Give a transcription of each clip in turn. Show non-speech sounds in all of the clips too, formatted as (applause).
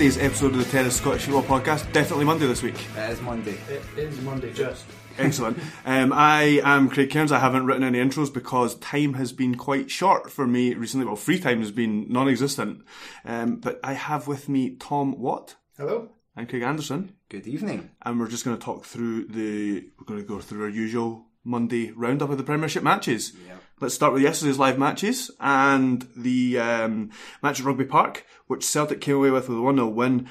Monday's episode of the Terrace Scottish Football Podcast. Definitely Monday this week. It is Monday. It is Monday, just. Excellent. Um, I am Craig Cairns. I haven't written any intros because time has been quite short for me recently. Well, free time has been non-existent. Um, but I have with me Thom Watt. Hello. And Craig Anderson. Good evening. And we're just going to talk through the. We're going to go through our usual Monday roundup of the Premiership matches. Yep. Let's start with yesterday's live matches and the um, match at Rugby Park, which Celtic came away with with a 1 0 win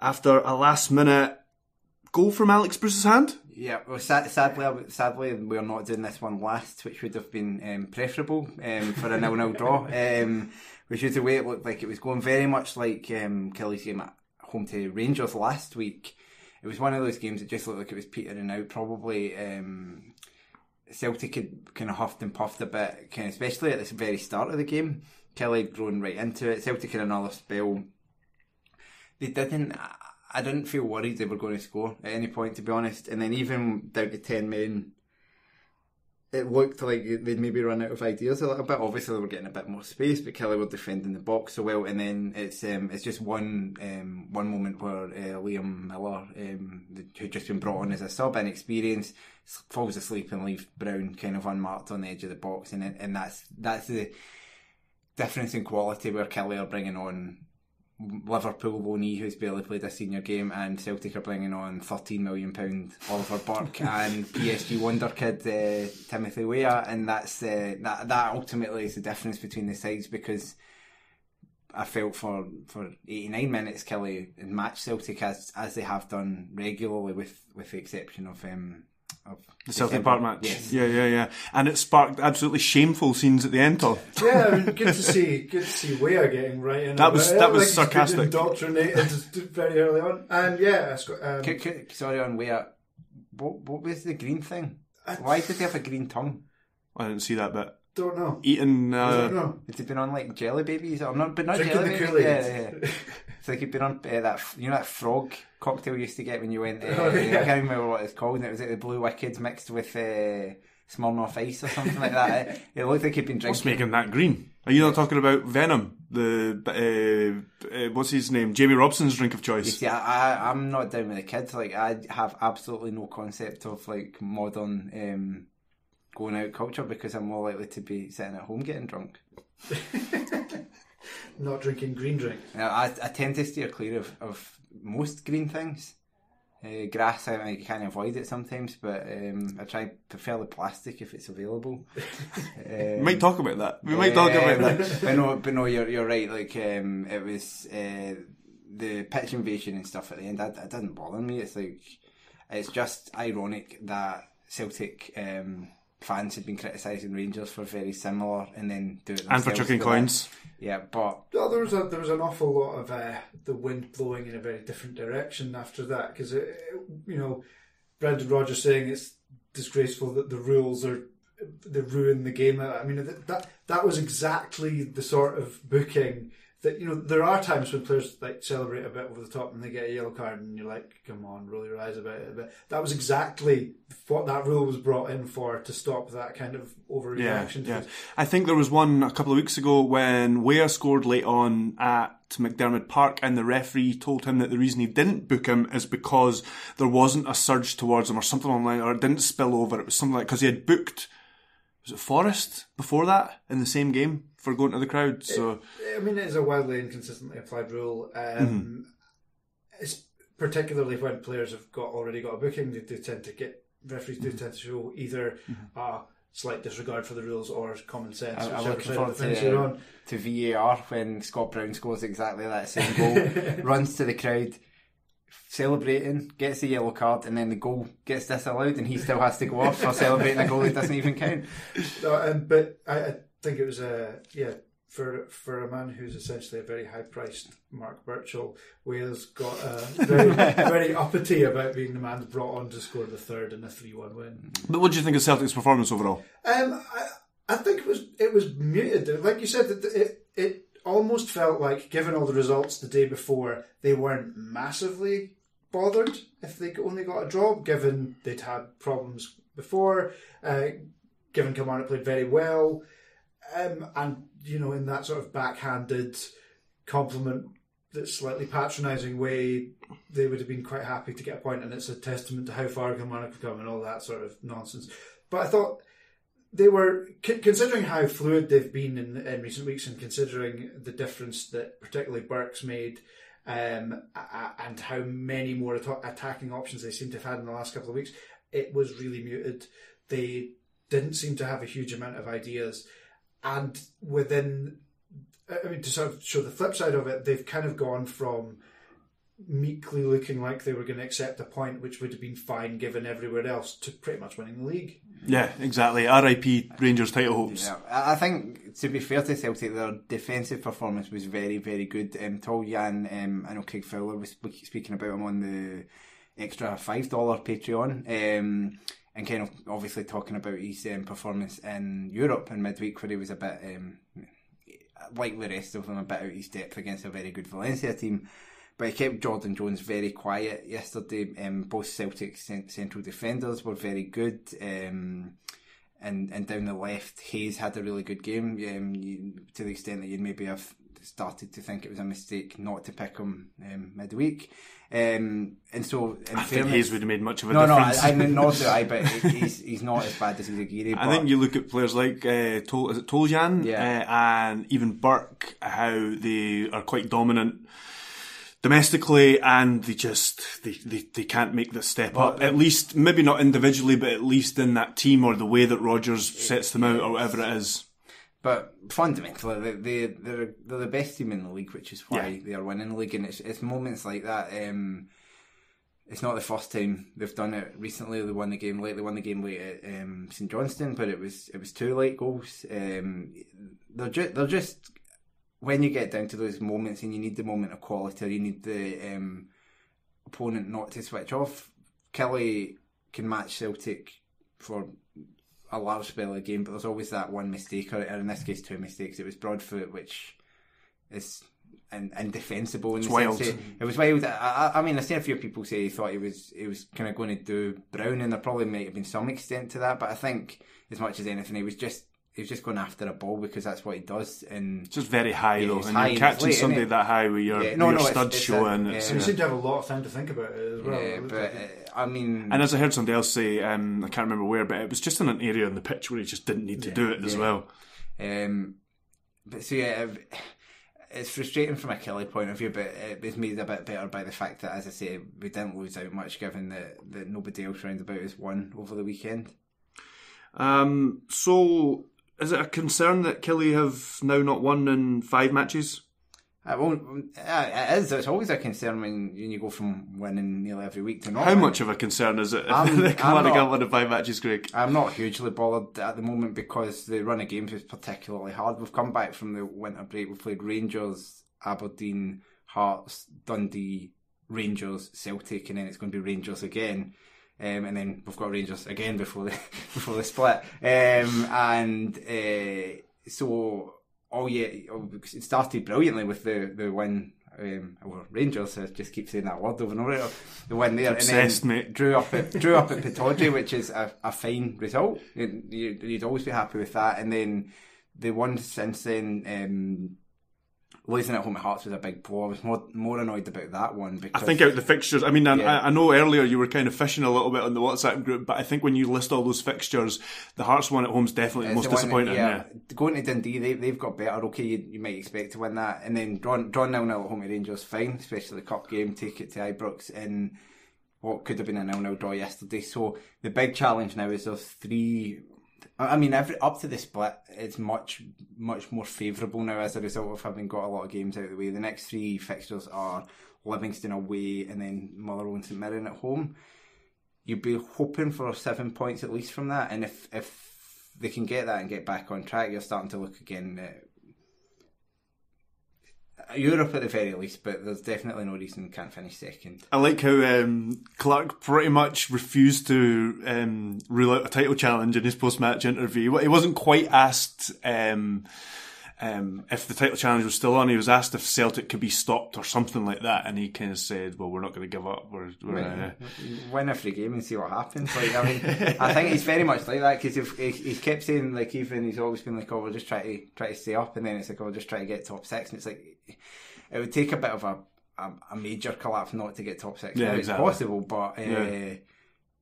after a last minute goal from Alex Bruce's hand. Yeah, well, sad, sadly, sadly, we're not doing this one last, which would have been um, preferable um, for a nil-nil draw. (laughs) Um, which is the way it looked like it was going very much like um, Killie's game at home to Rangers last week. It was one of those games that just looked like it was petering out. Probably um, Celtic had kind of huffed and puffed a bit, kind of, especially at the very start of the game. Killie had grown right into it. Celtic had another spell. They didn't. I didn't feel worried they were going to score at any point, to be honest. And then even down to ten men, it looked like they'd maybe run out of ideas a little bit. Obviously, they were getting a bit more space, but Killie were defending the box so well. And then it's um, it's just one um, one moment where uh, Liam Millar, um, who'd just been brought on as a sub, inexperienced, falls asleep and leaves Brown kind of unmarked on the edge of the box, and and that's that's the difference in quality where Killie are bringing on Liverpool Boney, who's barely played a senior game, and Celtic are bringing on £13 million Oliver Burke (laughs) and PSG wonder kid uh, Timothy Weah, and that's uh, that that ultimately is the difference between the sides because I felt for for 89 minutes Killie match Celtic as as they have done regularly, with with the exception of um, the Celtic Park match. Yes. Yeah, yeah, yeah. And it sparked absolutely shameful scenes at the end. Of. Yeah, I mean, good to see, good to see Weah getting right in. That was it. that was like sarcastic. Indoctrinated very early on, and yeah, um, c- c- sorry on Weah. What what was the green thing? Why did he have a green tongue? I didn't see that bit. Don't know. Eating. Uh, don't know. Has he been on like jelly babies? Or not, but not Drinking jelly the babies. Kool-Aid. Yeah, yeah. it's like he'd been on uh, that you know that frog cocktail you used to get when you went. Uh, (laughs) Oh, yeah. I can't remember what it's called. And it was like the Blue WKD mixed with uh, Smirnoff Ice or something like that. It, (laughs) it looked like he'd been drinking. What's making that green? Are you not talking about Venom? The uh, uh, what's his name? Jamie Robson's drink of choice. see, I, I, I'm not down with the kids. Like, I have absolutely no concept of like modern um, going out culture because I'm more likely to be sitting at home getting drunk. (laughs) not drinking green drink. Now, I, I tend to steer clear of, of most green things. Uh, grass, I, I can't avoid it sometimes, but um, I try to prefer the plastic if it's available. (laughs) We might talk about that. We might talk about Um, that. but no, but no, you're you're right. Like um, it was uh, the pitch invasion and stuff at the end. That, that didn't bother me. It's like it's just ironic that Celtic um, fans had been criticising Rangers for very similar, and then do it And for chucking coins. Yeah, but Well, there was a, there was an awful lot of uh, the wind blowing in a very different direction after that because you know Brendan Rodgers saying it's disgraceful that the rules are they ruin the game. I mean that that, that was exactly the sort of booking that you know there are times when players like celebrate a bit over the top and they get a yellow card and you're like, come on, roll your eyes about it. But that was exactly what that rule was brought in for to stop that kind of overreaction. to yeah. I think there was one a couple of weeks ago when Weah scored late on at McDiarmid Park, and the referee told him that the reason he didn't book him is because there wasn't a surge towards him or something online, or it didn't spill over. It was something like because he had booked was it Forrest before that in the same game for going to the crowd. So I mean, it is a wildly inconsistently applied rule. Um, It's particularly when players have got already got a booking, they do tend to get referees do tend to show either a slight disregard for the rules or common sense. I- I'm whichever looking forward of the fence you're to, on. to VAR when Scott Brown scores exactly that same (laughs) goal, runs to the crowd, celebrating, gets the yellow card, and then the goal gets disallowed, and he still has to go off for celebrating a goal that doesn't even count. (laughs) No, um, but I, I think it was a yeah for for a man who's essentially a very high priced Mark Birchall. Wales got uh, very (laughs) very uppity about being the man brought on to score the third in a three one win. But what do you think of Celtic's performance overall? Um, I, I think it was it was muted. Like you said, it, it it almost felt like, given all the results the day before, they weren't massively bothered if they only got a draw. Given they'd had problems before, uh, given Kilmarnock played very well, um, and you know in that sort of backhanded compliment. That slightly patronising way, they would have been quite happy to get a point, and it's a testament to how far Kilmarnock have come and all that sort of nonsense. But I thought they were considering how fluid they've been in, in recent weeks, and considering the difference that particularly Burke's made, um, and how many more atta- attacking options they seem to have had in the last couple of weeks. It was really muted. They didn't seem to have a huge amount of ideas, and within, I mean, to sort of show the flip side of it, they've kind of gone from meekly looking like they were going to accept a point, which would have been fine given everywhere else, to pretty much winning the league. Yeah, exactly. R.I.P. Rangers title hopes. Yeah, I I think to be fair to Celtic, their defensive performance was very, very good. Um, Toljan, um, I know Craig Fowler was speaking about him on the extra five dollar Patreon, um, and kind of obviously talking about his um, performance in Europe in midweek, where he was a bit um, like the rest of them, a bit out of his depth against a very good Valencia team. But he kept Jordan Jones very quiet yesterday. Um, both Celtic central defenders were very good. Um, and and down the left, Hayes had a really good game. Um, you, to the extent that you'd maybe have started to think it was a mistake not to pick him um, midweek. Um, and so, in I think Hayes would have made much of a no, no, difference. I, I mean, not that (laughs) I, but he's he's not as bad as he's Izaguirre. I think you look at players like uh, Tol, is it Toljan Yeah. uh, and even Burke, how they are quite dominant domestically, and they just they, they, they can't make the step up. At least maybe not individually, but at least in that team or the way that Rodgers sets them out or whatever it is. But fundamentally, they, they they're they're the best team in the league, which is why Yeah. they are winning the league. And it's it's moments like that. Um, it's not the first time they've done it. Recently, they won the game late. They won the game late at um, St Johnstone, but it was it was two late goals. Um, they're just they're just when you get down to those moments and you need the moment of quality, or you need the um, opponent not to switch off. Killie can match Celtic for a large spell of the game, but there's always that one mistake, or in this case, two mistakes. It was Broadfoot, which is in, indefensible. In It's the wild. Sense it was wild. I, I, I mean, I've seen a few people say he thought he was he was kind of going to do Brown, and there probably might have been some extent to that. But I think, as much as anything, he was just he was just going after a ball because that's what he does. And It's just very high Yeah, though, and high you're and catching late, somebody that high with your, Yeah, no, your no, it's- studs it's a- showing. yeah. So you uh, seem to have a lot of time to think about it as well. yeah, but like it. uh, I mean, And as I heard somebody else say, um, I can't remember where, but it was just in an area on the pitch where he just didn't need to do it as yeah. well. Um, but so yeah, (sighs) it's frustrating from a Killie point of view, but it was made a bit better by the fact that, as I say, we didn't lose out much, given that, that nobody else round about has won over the weekend. Um, so, is it a concern that Killie have now not won in five matches? It, won't, uh, it is. It's always a concern when, you go from winning nearly every week to not. How winning. much of a concern is it? I'm- (laughs) If I'm Kilmarnock not- can't win in five matches, Greg. I'm not hugely bothered at the moment because the run of games is particularly hard. We've come back from the winter break. We've played Rangers, Aberdeen, Hearts, Dundee, Rangers, Celtic, and then it's going to be Rangers again. Um, and then we've got Rangers again before the (laughs) before the split. Um, and uh, so, oh yeah, it started brilliantly with the the win. Um, well, Rangers. I just keep saying that word over and over. The win there, Obsessed, and then mate. drew up at drew up at (laughs) Pittodrie, which is a, a fine result. You- You'd, you'd always be happy with that. And then the one since then, um, losing at home at Hearts was a big blow. I was more more annoyed about that one I think out the fixtures. I mean, I, Yeah. I know earlier you were kind of fishing a little bit on the WhatsApp group, but I think when you list all those fixtures, the Hearts one at home is definitely the most the one that- disappointing. yeah. Going to Dundee, they, they've got better. Okay, you, you might expect to win that. And then drawn, drawn nil nil at home to Rangers, fine, especially the cup game, take it to Ibrox in what could have been a nil nil draw yesterday. So the big challenge now is those three. I mean, every up to the split, it's much, much more favourable now as a result of having got a lot of games out of the way. The next three fixtures are Livingston away and then Motherwell and St Mirren at home you'd be hoping for seven points at least from that. And if if they can get that and get back on track, you're starting to look again at Europe at the very least. But there's definitely no reason we can't finish second. I like how um, Clarke pretty much refused to um, rule out a title challenge in his post-match interview. He wasn't quite asked um, um, if the title challenge was still on. He was asked if Celtic could be stopped or something like that, and he kind of said, "Well, we're not going to give up. We're, we're uh, Win every game and see what happens. Like I mean, I think he's very much like that because he, he's kept saying like even he's always been like, oh, we'll just try to try to stay up, and then it's like, oh, we'll just try to get top six, and it's like it would take a bit of a a, a major collapse not to get top six. Yeah, Now, exactly. It's possible, but uh, Yeah.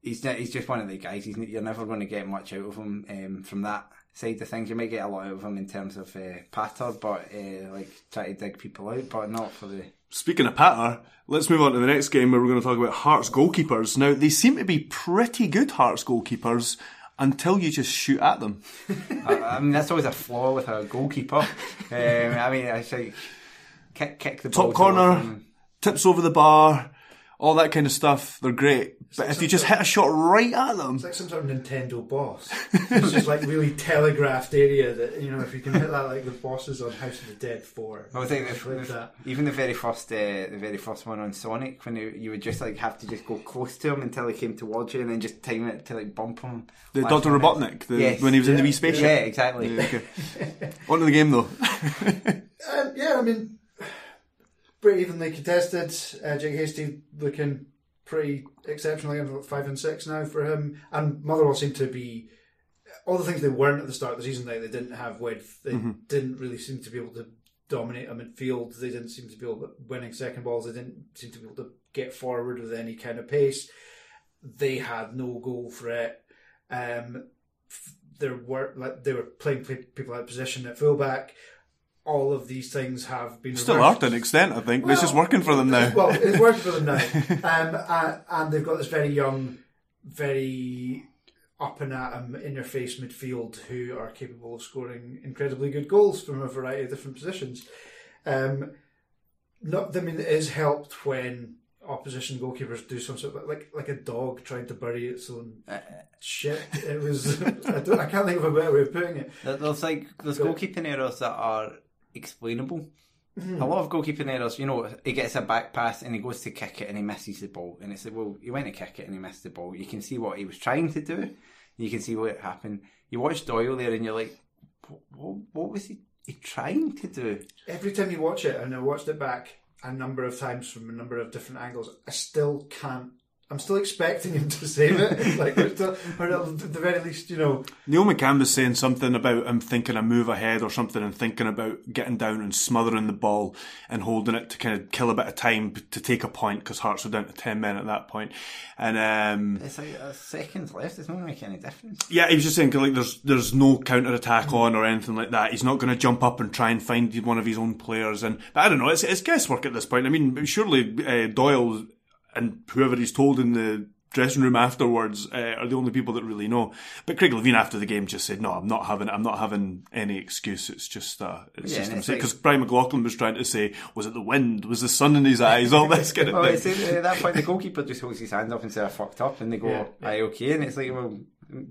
he's he's just one of the guys. He's you're never going to get much out of him um, from that side of things. You might get a lot out of him in terms of uh, patter, but uh, like try to dig people out, but not for the. Speaking of patter, let's move on to the next game where we're going to talk about Hearts goalkeepers. Now, they seem to be pretty good Hearts goalkeepers until you just shoot at them. (laughs) I, I mean, that's always a flaw with a goalkeeper. (laughs) um, I mean, I say kick kick the Top to corner, them. tips over the bar, all that kind of stuff. They're great. But if you just hit a shot right at them, It's like some sort of Nintendo boss. It's just like really telegraphed area that you know if you can hit that like the bosses on House of the Dead Four. I think Like the, the, that. even the very first, uh, the very first one on Sonic, when you, you would just like have to just go close to him until he came towards you, and then just time it to like bump him. the Dr. Robotnik, the, Yes. when he was in the Yeah. wee spaceship. Yeah, exactly. Yeah, okay. (laughs) on to the game though. (laughs) Um, yeah, I mean, pretty evenly contested. Uh, Jake Hastie looking pretty exceptional again, five and six now for him. And Motherwell seem to be all the things they weren't at the start of the season. Like they didn't have width. They didn't really seem to be able to dominate a midfield. They didn't seem to be able to winning second balls. They didn't seem to be able to get forward with any kind of pace. They had no goal threat. Um, there were like they were playing people out of position at fullback. All of these things have been Still reversed. are to an extent, I think. but it's just working for them now. Well, it's working for them now, (laughs) um, and, and they've got this very young, very up and at 'em in your face midfield who are capable of scoring incredibly good goals from a variety of different positions. Um, not, I mean, it is helped when opposition goalkeepers do some sort of like like a dog trying to bury its own shit. It was I, don't, I can't think of a better way of putting it. There- There's like there's goalkeeping errors that are explainable. Mm-hmm. A lot of goalkeeping errors, you know, he gets a back pass and he goes to kick it and he misses the ball, and it's like, well, he went to kick it and he missed the ball. You can see what he was trying to do. You can see what happened. You watch Doyle there and you're like, what, what was he, he trying to do? every time you watch it, and I watched it back a number of times from a number of different angles, I still can't I'm still expecting him to save it. (laughs) like, or, still, or at the very least, you know. Neil McCann was saying something about him thinking a move ahead or something and thinking about getting down and smothering the ball and holding it to kind of kill a bit of time to take a point because Hearts were down to 10 men at that point. And, um, It's like a seconds left. It's not making any difference. yeah, he was just saying like there's there's no counter attack on or anything like that. He's not going to jump up and try and find one of his own players. And but I don't know, it's, it's guesswork at this point. I mean, surely uh, Doyle and whoever he's told in the dressing room afterwards uh, are the only people that really know. But Craig Levein after the game just said, "No, I'm not having I'm not having any excuse. It's just uh, it's Yeah, just because like- Brian McLaughlin was trying to say, was it the wind? Was the sun in his eyes? All this kind of Well, thing. it's, at that point, the goalkeeper just holds his hand up and says, I fucked up. And they go, Yeah, aye, okay. And it's like, well,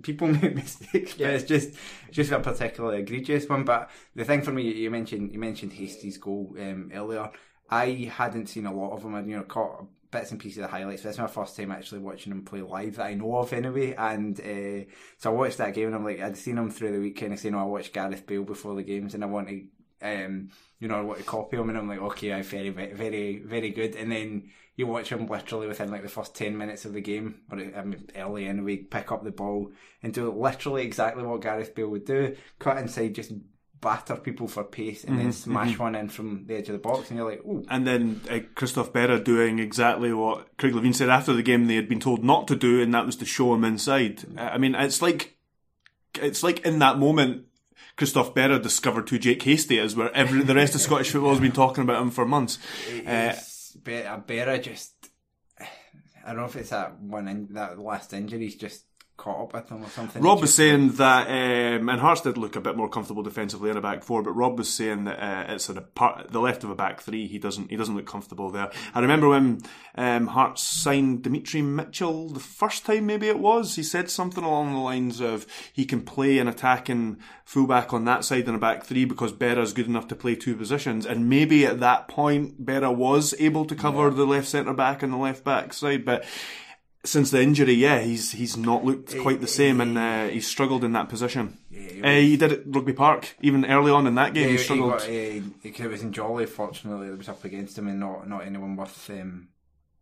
people (laughs) make mistakes, but it's just just a particularly egregious one. But the thing for me, you mentioned you mentioned Hastie's goal um, earlier. I hadn't seen a lot of them. I you know caught bits and pieces of highlights. This is my first time actually watching him play live that I know of anyway. And uh, so I watched that game and I'm like, I'd seen him through the weekend. I saying, oh, I watched Gareth Bale before the games and I want to um, you know, I want to copy him, and I'm like, okay, I very, very, very, good. And then you watch him literally within like the first ten minutes of the game, or I mean, early anyway, pick up the ball and do literally exactly what Gareth Bale would do: cut inside, just batter people for pace, and then smash one in from the edge of the box, and you're like, oh. And then uh, Christophe Berra doing exactly what Craig Levein said after the game they had been told not to do, and that was to show him inside. Uh, I mean, it's like it's like in that moment, Christophe Berra discovered who Jake Hastie is, where every the rest of Scottish football has been talking about him for months. Uh, Berra just. I don't know if it's that one in, that last injury, he's just caught up with him or something. Rob was saying that, um, and Hearts did look a bit more comfortable defensively in a back four, but Rob was saying that uh, it's at a part, the left of a back three. He doesn't he doesn't look comfortable there. I remember when um, Hearts signed Demetri Mitchell the first time, maybe it was. He said something along the lines of he can play an attacking fullback on that side in a back three because Berra's good enough to play two positions, and maybe at that point Berra was able to cover the left centre back and the left back side, but since the injury, yeah, he's he's not looked quite the same, and uh, he's struggled in that position. he uh, he did it at Rugby Park, even early on in that game. Yeah, he he struggled. got, uh, it was in Jolly, fortunately, it was up against him and not, not anyone worth um,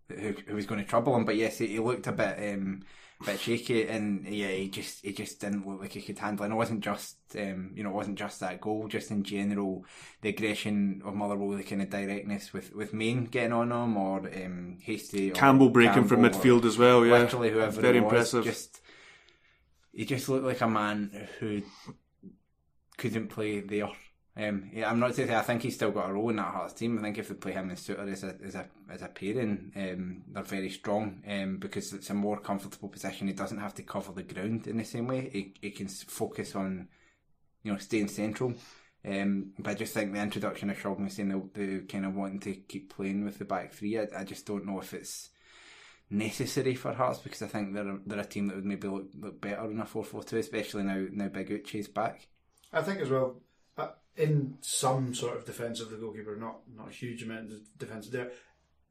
who, who was going to trouble him. But yes, he, he looked a bit um, bit shaky, and yeah, he just he just didn't look like he could handle. it. And it wasn't just um, you know, it wasn't just that goal. Just in general, the aggression of Motherwell, the kind of directness with with Main getting on him, or um, Hastie, or Campbell breaking from Campbell, or midfield as well. Yeah, literally whoever very was, impressive. Just he just looked like a man who couldn't play the there. Um, yeah, I'm not saying I think he's still got a role in that Hearts team. I think if they play him and Souttar as a as a as a pairing, um, they're very strong. Um, because it's a more comfortable position. He doesn't have to cover the ground in the same way. He he can focus on, you know, staying central. Um, but I just think the introduction of Shogman saying the, the kind of wanting to keep playing with the back three, I, I just don't know if it's necessary for Hearts because I think they're they're a team that would maybe look, look better in a 4-4-2, especially now now Big Uche's back. I think as well, in some sort of defence of the goalkeeper, not not a huge amount of defence there.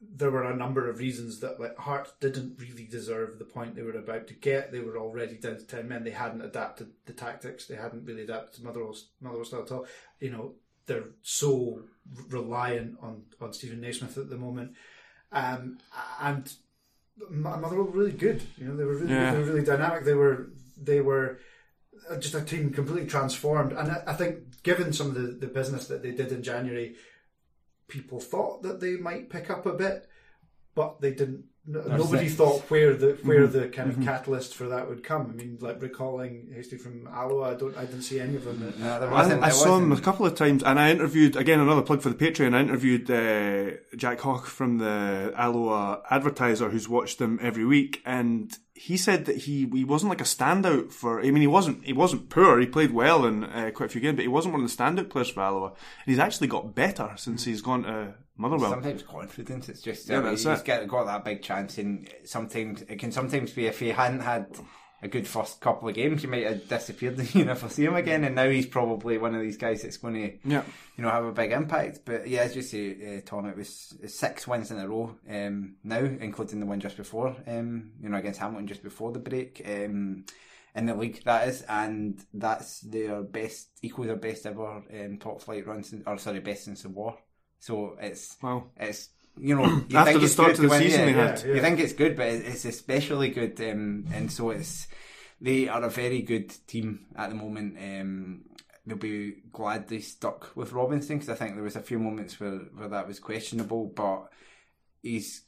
There were a number of reasons that like Hearts didn't really deserve the point they were about to get. They were already down to ten men. They hadn't adapted the tactics. They hadn't really adapted to Motherwell's Motherwell style at all. You know, they're so reliant on on Steven Naismith at the moment, um, and Mo- Motherwell were really good. You know, they were really Yeah. They were really dynamic. They were they were just a team completely transformed. And I, I think, given some of the, the business that they did in January, people thought that they might pick up a bit, but they didn't. No, nobody six. thought where the where Mm-hmm. the kind of catalyst for that would come. I mean, like recalling Hastie from Alloa, I don't, I didn't see any of them. that- No, there I, wasn't. I there saw him a couple of times, and I interviewed again another plug for the Patreon. I interviewed uh, Jack Hawk from the Alloa advertiser, who's watched them every week, and he said that he he wasn't like a standout for. I mean, he wasn't he wasn't poor. He played well in uh, quite a few games, but he wasn't one of the standout players for Alloa. And he's actually got better since he's gone to Motherwell. Sometimes confidence. It's just Yeah, uh, that's he's it. got, got that big chance, and sometimes it can sometimes be if he hadn't had a good first couple of games, he might have disappeared. (laughs) You never see him again, and now he's probably one of these guys that's going to, Yeah. you know, have a big impact. But yeah, as you say, uh, Thom, it was six wins in a row um, now, including the one just before, um, you know, against Hamilton just before the break. Um, in the league, that is, and that's their best, equals their best ever um, top flight runs, or sorry, best since the war. So it's Wow. it's you know, you After think the it's start good to the season yeah, they had. You think it's good, but it's especially good, um, and so it's they are a very good team at the moment. Um, they'll be glad they stuck with Robinson because I think there was a few moments where, where that was questionable, but he's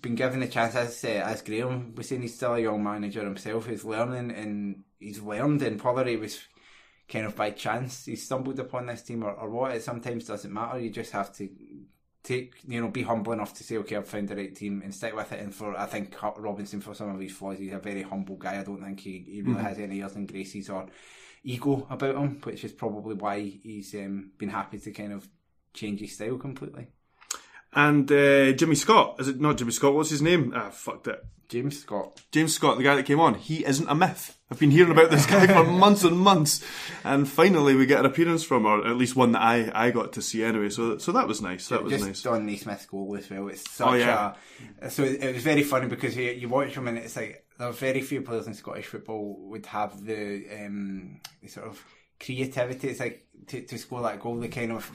been given a chance. As uh, as Graham was saying, he's still a young manager himself. He's learning and he's learned, and whether he was kind of by chance he stumbled upon this team or, or what, it sometimes doesn't matter. You just have to take, you know, be humble enough to say, okay, I've found the right team and stick with it. And for, I think Robinson, for some of his flaws, he's a very humble guy. I don't think he, he really has any airs and graces or ego about him, which is probably why he's um, been happy to kind of change his style completely. And uh, Jimmy Scott, is it not Jimmy Scott? What's his name? Ah, fucked it. James Scott. James Scott, the guy that came on, he isn't a myth. I've been hearing about this guy for (laughs) months and months, and finally we get an appearance from, or at least one that I, I got to see anyway. So so that was nice. That was nice just nice. on Naismith's goal as well. It's such Oh, yeah. a so it, it was very funny because you, you watch him and it's like there are very few players in Scottish football would have the um the sort of creativity. It's like to, to score that goal, the kind of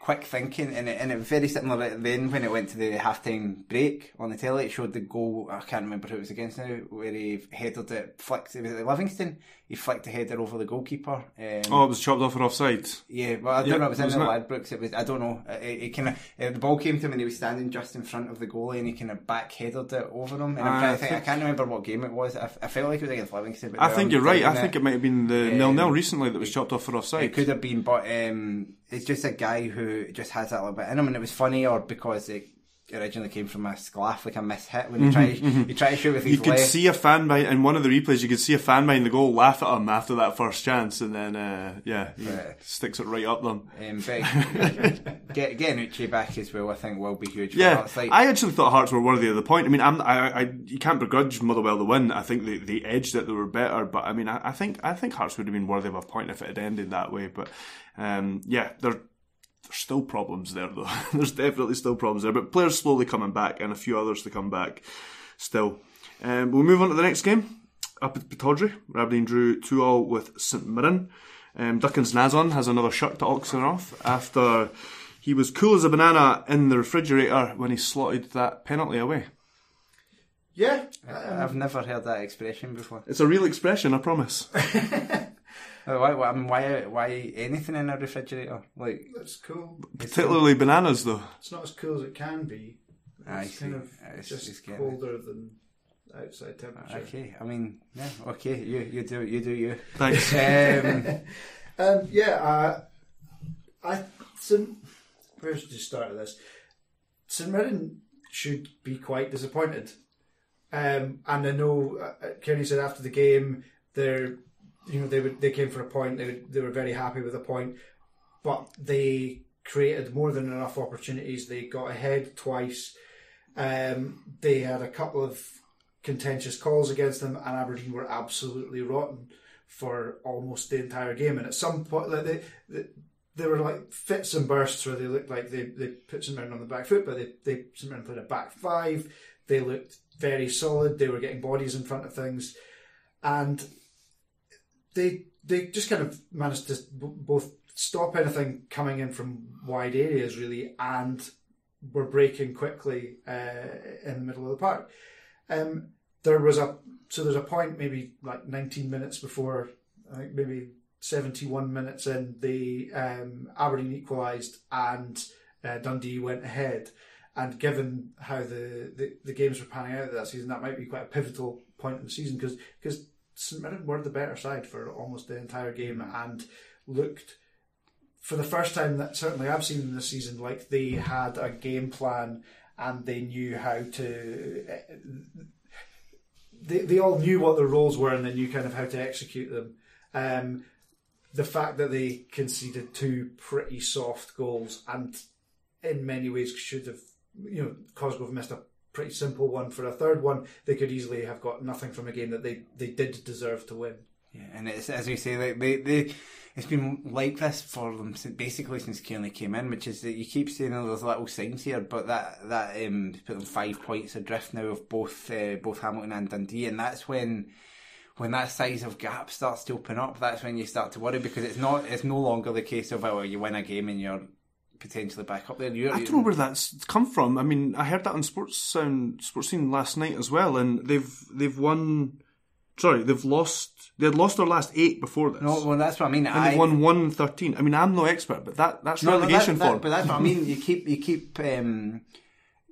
quick thinking, and it, and it was very similar then when it went to the halftime break on the telly. It showed the goal. I can't remember who it was against now, where he headed it, flicked. It was Livingston. He flicked a header over the goalkeeper. Um, Oh, it was chopped off for offside. yeah, well, I don't Yeah, know. It was in the? Ladbrokes. It was. I don't know. It, it kind of uh, the ball came to him and he was standing just in front of the goalie and he kind of backheaded it over him. And I'm Ah, trying to think, I can't remember what game it was. I, I felt like it was against Livingston. I think you're right. I think it might have been the Um, nil nil recently that was chopped off for offside. it could have been, but um, it's just a guy who just has that little bit in him, and it was funny, or because it originally came from a sclaff, like a mishit when you try you try to shoot with his Mm-hmm, You could left. see a fan behind in one of the replays. You could see a fan behind the goal laugh at him after that first chance, and then uh, yeah, Right. sticks it right up them. Um, but (laughs) get, getting Uche back as well, I think, will be huge. Yeah. Like, I actually thought Hearts were worthy of the point. I mean, I'm, I, I, you can't begrudge Motherwell the win. I think they, they edged it; they were better. But I mean, I, I think I think Hearts would have been worthy of a point if it had ended that way. But um, yeah, there there's still problems there, though. (laughs) there's definitely still problems there. But players slowly coming back, and a few others to come back still. Um, we'll move on to the next game. Up at Pittodrie, Aberdeen drew 2 all with St Mirren. Um, Duckens Nazon has another shirt to auction off after he was cool as a banana in the refrigerator when he slotted that penalty away. Yeah, I've never heard that expression before. It's a real expression, I promise. (laughs) Uh, Why, why, why, why anything in a refrigerator? Like, that's cool. Particularly bananas, though. It's not as cool as it can be. I It's see. of It's- just it's getting- colder than outside temperature. okay, I mean, yeah, okay, you, you do, you do you. Thanks. (laughs) Um, (laughs) Um, yeah, uh, I St. Where should you start with this? St Mirren should be quite disappointed, um, and I know uh, uh, Kenny said after the game they're you know they would, they came for a point. They would, they were very happy with a point, but they created more than enough opportunities. They got ahead twice. Um, they had a couple of contentious calls against them, and Aberdeen were absolutely rotten for almost the entire game. And at some point, like they, they, were like fits and bursts where they looked like they, they put St Mirren on the back foot, but they, they St Mirren played a back five. They looked very solid. They were getting bodies in front of things, and they they just kind of managed to both stop anything coming in from wide areas really, and were breaking quickly uh, in the middle of the park. Um, there was a so there's a point maybe like 19 minutes before I think maybe 71 minutes in the um, Aberdeen equalised and uh, Dundee went ahead. And given how the, the, the games were panning out that season, that might be quite a pivotal point in the season because because St Mirren were the better side for almost the entire game and looked for the first time that certainly I've seen this season like they had a game plan and they knew how to they, they all knew what their roles were and they knew kind of how to execute them. Um, the fact that they conceded two pretty soft goals and in many ways should have, you know, Cosgrove missed a pretty simple one for a third one. They could easily have got nothing from a game that they, they did deserve to win. Yeah, and it's as we say, like they, they, it's been like this for them basically since Kearney came in, which is that you keep seeing oh, there's little signs here, but that that um, put them five points adrift now of both uh, both Hamilton and Dundee, and that's when when that size of gap starts to open up. That's when you start to worry because it's not it's no longer the case of oh you win a game and you're potentially back up there. You're, I don't know where that's come from. I mean, I heard that on Sports Sound, Sports Scene last night as well, and they've they've won. Sorry, they've lost. They had lost their last eight before this. No, well, that's what I mean. and I, they've won one thirteen. I mean, I'm no expert, but that that's No, relegation that, that, form. But that's what I mean. You keep, you keep, um,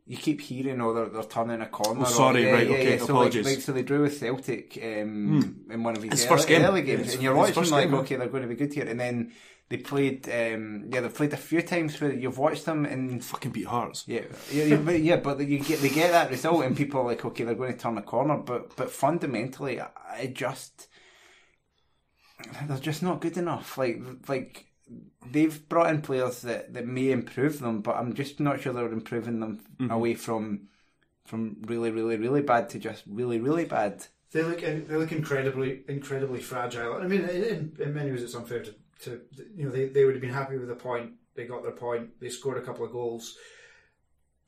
you keep hearing, oh, they're, they're turning a corner. Oh, sorry, or, right, okay, So apologies. Like, like, so they drew with Celtic um, in one of these early, early games, It's- and you're watching like, game, okay, they're going to be good here, and then they played. Um, yeah, they've played a few times where you've watched them and. Fucking beat Hearts. Yeah, yeah, yeah, but, yeah, but you get they get that result, and people are like, okay, they're going to turn a corner, but but fundamentally, I I just they're just not good enough. Like like they've brought in players that, that may improve them, but I'm just not sure they're improving them away from from really really really bad to just really really bad. They look they look incredibly incredibly fragile. I mean, in, in many ways, it's unfair to, to you know they, they would have been happy with the point. They got their point. They scored a couple of goals,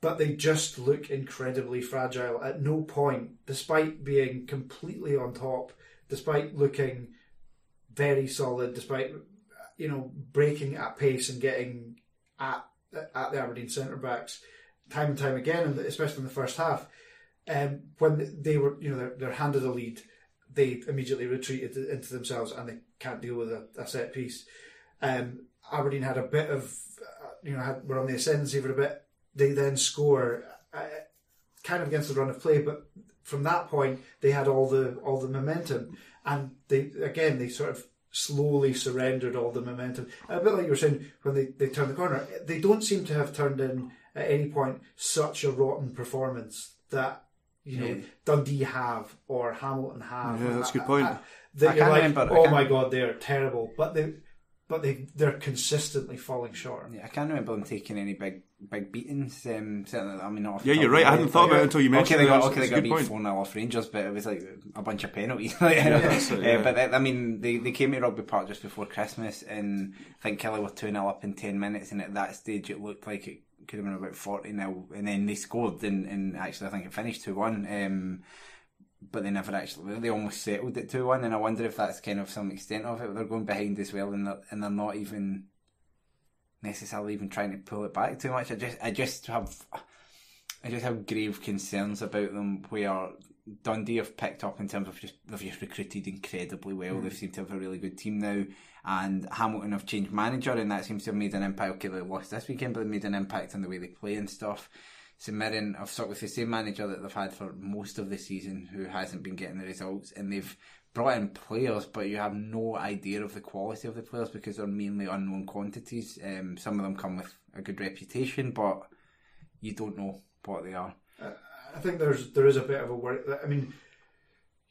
but they just look incredibly fragile. At no point, despite being completely on top, despite looking very solid, despite you know breaking at pace and getting at at the Aberdeen centre backs time and time again, and especially in the first half um, when they were, you know, they're, they're handed a lead, they immediately retreated into themselves and they can't deal with a, a set piece. Um, Aberdeen had a bit of, uh, you know, had, were on the ascendancy for a bit. They then score, uh, kind of against the run of play, but from that point they had all the all the momentum, and they again they sort of slowly surrendered all the momentum. A bit like you were saying when they they turned the corner, they don't seem to have turned in at any point such a rotten performance that you know Yeah. Dundee have or Hamilton have. Yeah, that's a good point. Uh, that I you're can't like, remember- I oh can't- my god, they're terrible, but they, but they they're consistently falling short. Yeah, I can't remember them taking any big big beatings. Um, certainly, I mean, off Yeah, you're right. I hadn't head, thought about it until you mentioned okay, they it. got, That's- okay, they a got good beat point. 4 0 off Rangers, but it was like a bunch of penalties. (laughs) yeah, that's it, yeah. but they, I mean, they, they came to Rugby Park just before Christmas, and I think Killie were 2 0 up in 10 minutes, and at that stage it looked like it could have been about 40 0, and then they scored, and, and actually I think it finished 2 1. Um, but they never actually, they almost settled it 2 1, and I wonder if that's kind of some extent of it. They're going behind as well, and they're, and they're not even necessarily even trying to pull it back too much. I just I just have I just have grave concerns about them where Dundee have picked up in terms of just they've just recruited incredibly well. They seem to have a really good team now. And Hamilton have changed manager and that seems to have made an impact. Okay, they lost this weekend, but they made an impact on the way they play and stuff. St Mirren have stuck with the same manager that they've had for most of the season who hasn't been getting the results and they've brought in players but you have no idea of the quality of the players because they're mainly unknown quantities. Um, some of them come with a good reputation but you don't know what they are. I think there's there is a bit of a worry. That, I mean,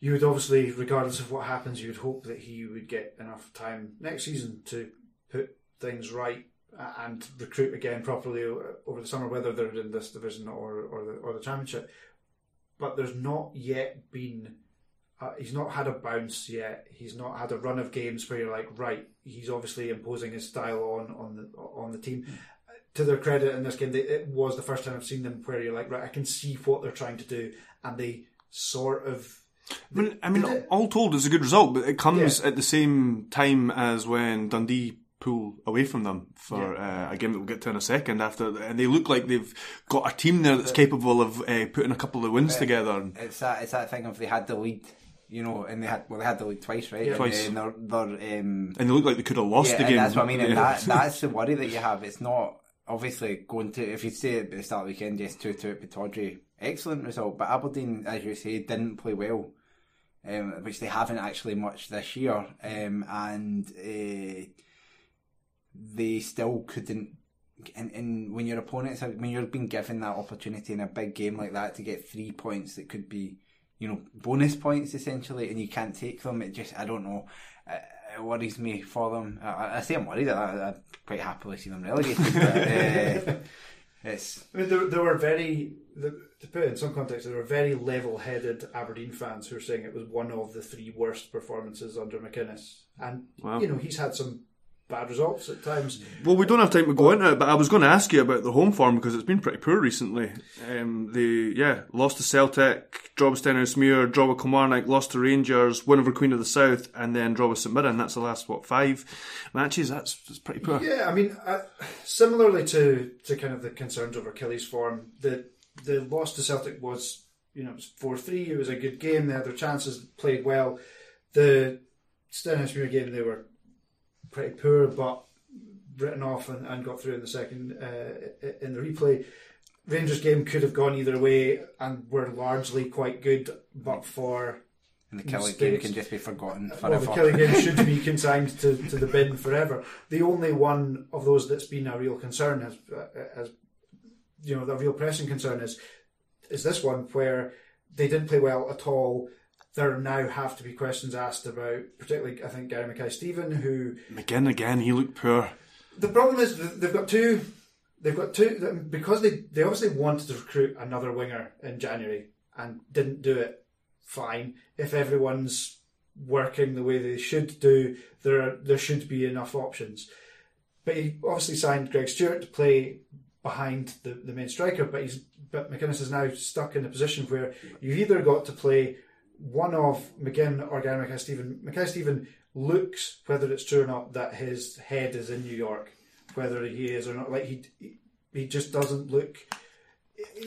you would obviously, regardless of what happens, you would hope that he would get enough time next season to put things right and recruit again properly over the summer, whether they're in this division or or the or the championship. But there's not yet been. Uh, he's not had a bounce yet. He's not had a run of games where you're like, right, he's obviously imposing his style on on the on the team. To their credit, in this game, they, it was the first time I've seen them where you're like, right, I can see what they're trying to do, and they sort of I mean, I mean, it- all told, it's a good result, but it comes Yeah. at the same time as when Dundee pull away from them for uh, a game that we'll get to in a second. After, and they look like they've got a team there that's capable of uh, putting a couple of wins together. And, It's that it's that thing of they had the lead, you know, and they had well they had the lead twice, right? Twice. And they're, they're um, and they look like they could have lost yeah, the game. that's what I mean, and Yeah. that (laughs) that's the worry that you have. It's not obviously going to if you say at the start of the weekend, yes, two two at Pittodrie, excellent result, but Aberdeen, as you say, didn't play well. Um, which they haven't actually much this year, um, and uh, they still couldn't. And, and when your opponents, are, when you're being given that opportunity in a big game like that to get three points that could be, you know, bonus points essentially, and you can't take them, it just, I don't know, it, it worries me for them. I, I say I'm worried. I, I quite happily see them relegated. But, uh, (laughs) it's I mean, there, there were very, the, to put it in some context, there were very level-headed Aberdeen fans who were saying it was one of the three worst performances under McInnes, and Wow. you know he's had some bad results at times. Well, we don't have time to go into it, but I was going to ask you about the home form because it's been pretty poor recently. Um, they, yeah, lost to Celtic, draw with Stenhousemuir, draw with Kilmarnock, lost to Rangers, win over Queen of the South, and then draw with St Mirren. That's the last, what, five matches? That's, that's pretty poor. Yeah, I mean, uh, similarly to, to kind of the concerns over Killie's form, the the loss to Celtic was, you know, it was 4 3. It was a good game. They had their chances, played well. The Stenhousemuir game, they were pretty poor, but written off and, and got through in the second uh, in the replay. Rangers game could have gone either way and were largely quite good, but for and the Killie game can just be forgotten forever. Well, the Killie game (laughs) should be consigned to, to the bin forever. The only one of those that's been a real concern has, uh, has you know, the real pressing concern is is this one where they didn't play well at all there now have to be questions asked about, particularly I think Gary Mackay Steven, who McGinn again he looked poor. The problem is they've got two. They've got two because they they obviously wanted to recruit another winger in January and didn't do it. Fine, if everyone's working the way they should do, there are, there should be enough options. But he obviously signed Greg Stewart to play behind the, the main striker, but he's but McInnes is now stuck in a position where you've either got to play one of McGinn or Gary Mackay Steven. Mackay Steven looks, whether it's true or not, that his head is in New York, whether he is or not. Like he, he just doesn't look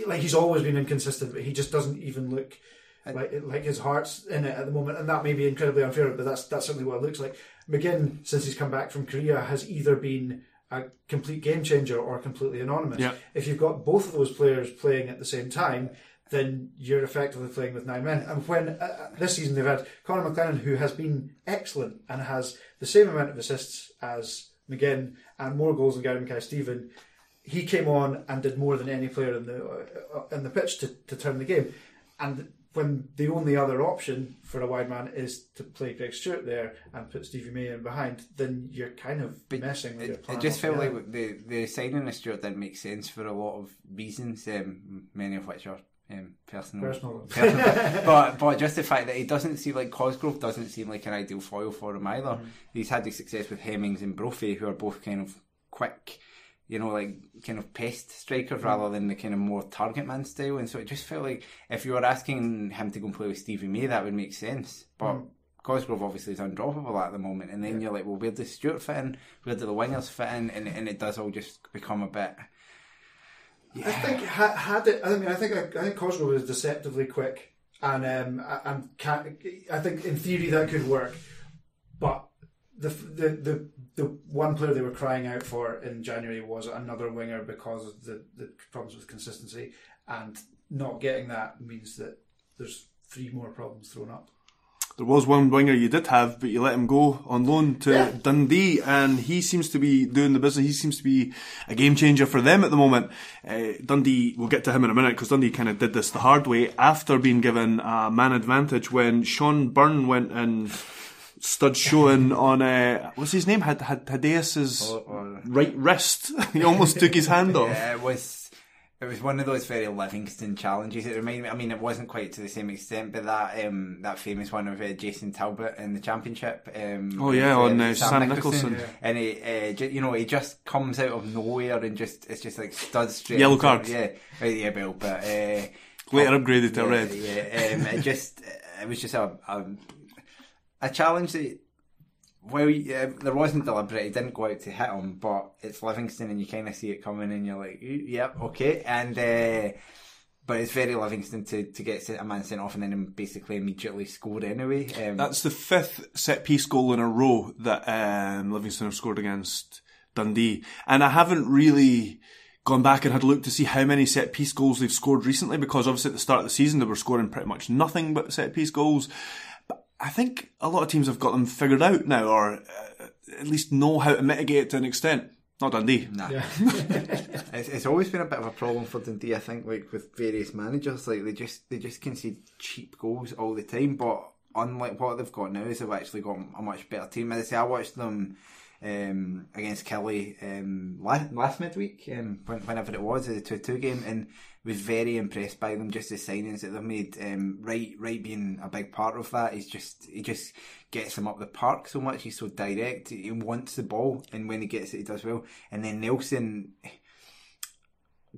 like he's always been inconsistent, but he just doesn't even look like like his heart's in it at the moment, and that may be incredibly unfair, but that's that's certainly what it looks like. McGinn, since he's come back from Korea, has either been a complete game changer or completely anonymous. Yeah. If you've got both of those players playing at the same time, then you're effectively playing with nine men. And when uh, uh, this season they've had Connor McLennan, who has been excellent and has the same amount of assists as McGinn and more goals than Gary Mackay Steven, he came on and did more than any player in the uh, in the pitch to, to turn the game. And when the only other option for a wide man is to play Greg Stewart there and put Stevie May in behind, then you're kind of but messing with it, your plan. It just felt like the the signing of Stewart didn't make sense for a lot of reasons, um, many of which are um, personal. Personal. (laughs) personal. (laughs) but but just the fact that he doesn't seem like Cosgrove doesn't seem like an ideal foil for him either. Mm-hmm. He's had the success with Hemmings and Brophy, who are both kind of quick, you know, like kind of pest strikers mm-hmm. rather than the kind of more target man style. And so it just felt like if you were asking him to go and play with Stevie May, that would make sense. But mm. Cosgrove obviously is undroppable at the moment, and then yeah. you're like, well, where does Stewart fit in? Where do the wingers fit in? And, and it does all just become a bit yeah. I think had it. I mean, I think I, think Cosgrove was deceptively quick, and um, and can, I think in theory that could work, but the, the the the one player they were crying out for in January was another winger because of the the problems with consistency, and not getting that means that there's three more problems thrown up. There was one winger you did have, but you let him go on loan to yeah. Dundee, and he seems to be doing the business. He seems to be a game changer for them at the moment. Uh, Dundee, we'll get to him in a minute because Dundee kind of did this the hard way after being given a man advantage when Shaun Byrne went and stud showing on uh, what's his name? Had had Hadeas's oh, oh. right wrist. (laughs) he almost took his hand off. Yeah, it was it was one of those very Livingston challenges. It reminded me. I mean, it wasn't quite to the same extent, but that um, that famous one of uh, Jason Talbot in the championship. Um, oh yeah, with, on uh, Sam, Sam Nicholson, Nicholson. and he, uh, you know, he just comes out of nowhere and just it's just like studs straight. Yellow card. Yeah, right, yeah, Bill. But uh, later upgraded to yeah, red. Yeah, um, it just it was just a, a a challenge that well, uh, there wasn't deliberate. He didn't go out to hit him, but it's Livingston, and you kind of see it coming, and you're like, "Yep, okay." And uh, but it's very Livingston to, to get a man sent off and then basically immediately score anyway. Um, That's the fifth set piece goal in a row that um, Livingston have scored against Dundee, and I haven't really gone back and had a look to see how many set piece goals they've scored recently because obviously at the start of the season they were scoring pretty much nothing but set piece goals. I think a lot of teams have got them figured out now, or uh, at least know how to mitigate it to an extent. Not Dundee. Nah. Yeah. (laughs) it's, it's always been a bit of a problem for Dundee. I think, like with various managers, like they just they just concede cheap goals all the time. But unlike what they've got now, is they've actually got a much better team. As I say, I watched them um, against Killie um, last, last midweek, um, whenever it was, the 2 2 game, and was very impressed by them. Just the signings that they've made. Um, Wright, Wright, being a big part of that. He's just he just gets them up the park so much. He's so direct. He wants the ball, and when he gets it, he does well. And then Nelson.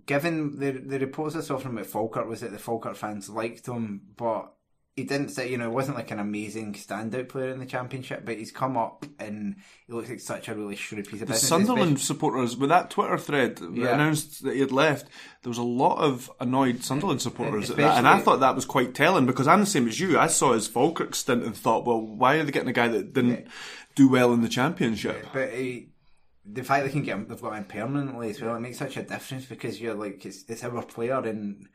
Given the the reports I saw from at Falkirk was that the Falkirk fans liked him, but he didn't say, you know, he wasn't like an amazing standout player in the championship, but he's come up and he looks like such a really shrewd piece of the business. Sunderland supporters, with that Twitter thread that Yeah. announced that he had left, there was a lot of annoyed Sunderland supporters that, and I thought that was quite telling because I'm the same as you. I saw his Falkirk stint and thought, well, why are they getting a guy that didn't do well in the championship? But he, the fact they can get him, they've got him permanently as well, it makes such a difference because you're like, it's, it's our player and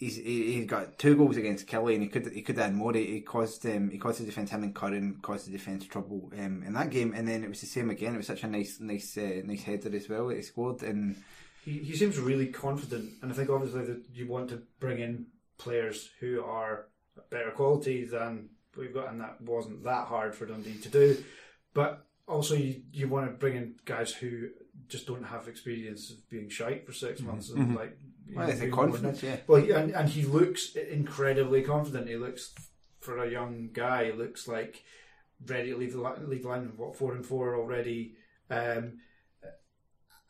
he's he, he's got two goals against Killie and he could he could add more. He, he caused um, he caused the defence him and Curran caused the defence trouble um, in that game, and then it was the same again. It was such a nice nice uh, nice header as well that he scored and. he, he seems really confident, and I think obviously that you want to bring in players who are better quality than we've got, and that wasn't that hard for Dundee to do. But also, you, you want to bring in guys who just don't have experience of being shite for 6 months and like. Well, it's a confidence, yeah. Well, he- and and he looks incredibly confident. He looks for a young guy. He looks like ready to leave the lead the line. What four and four already, um,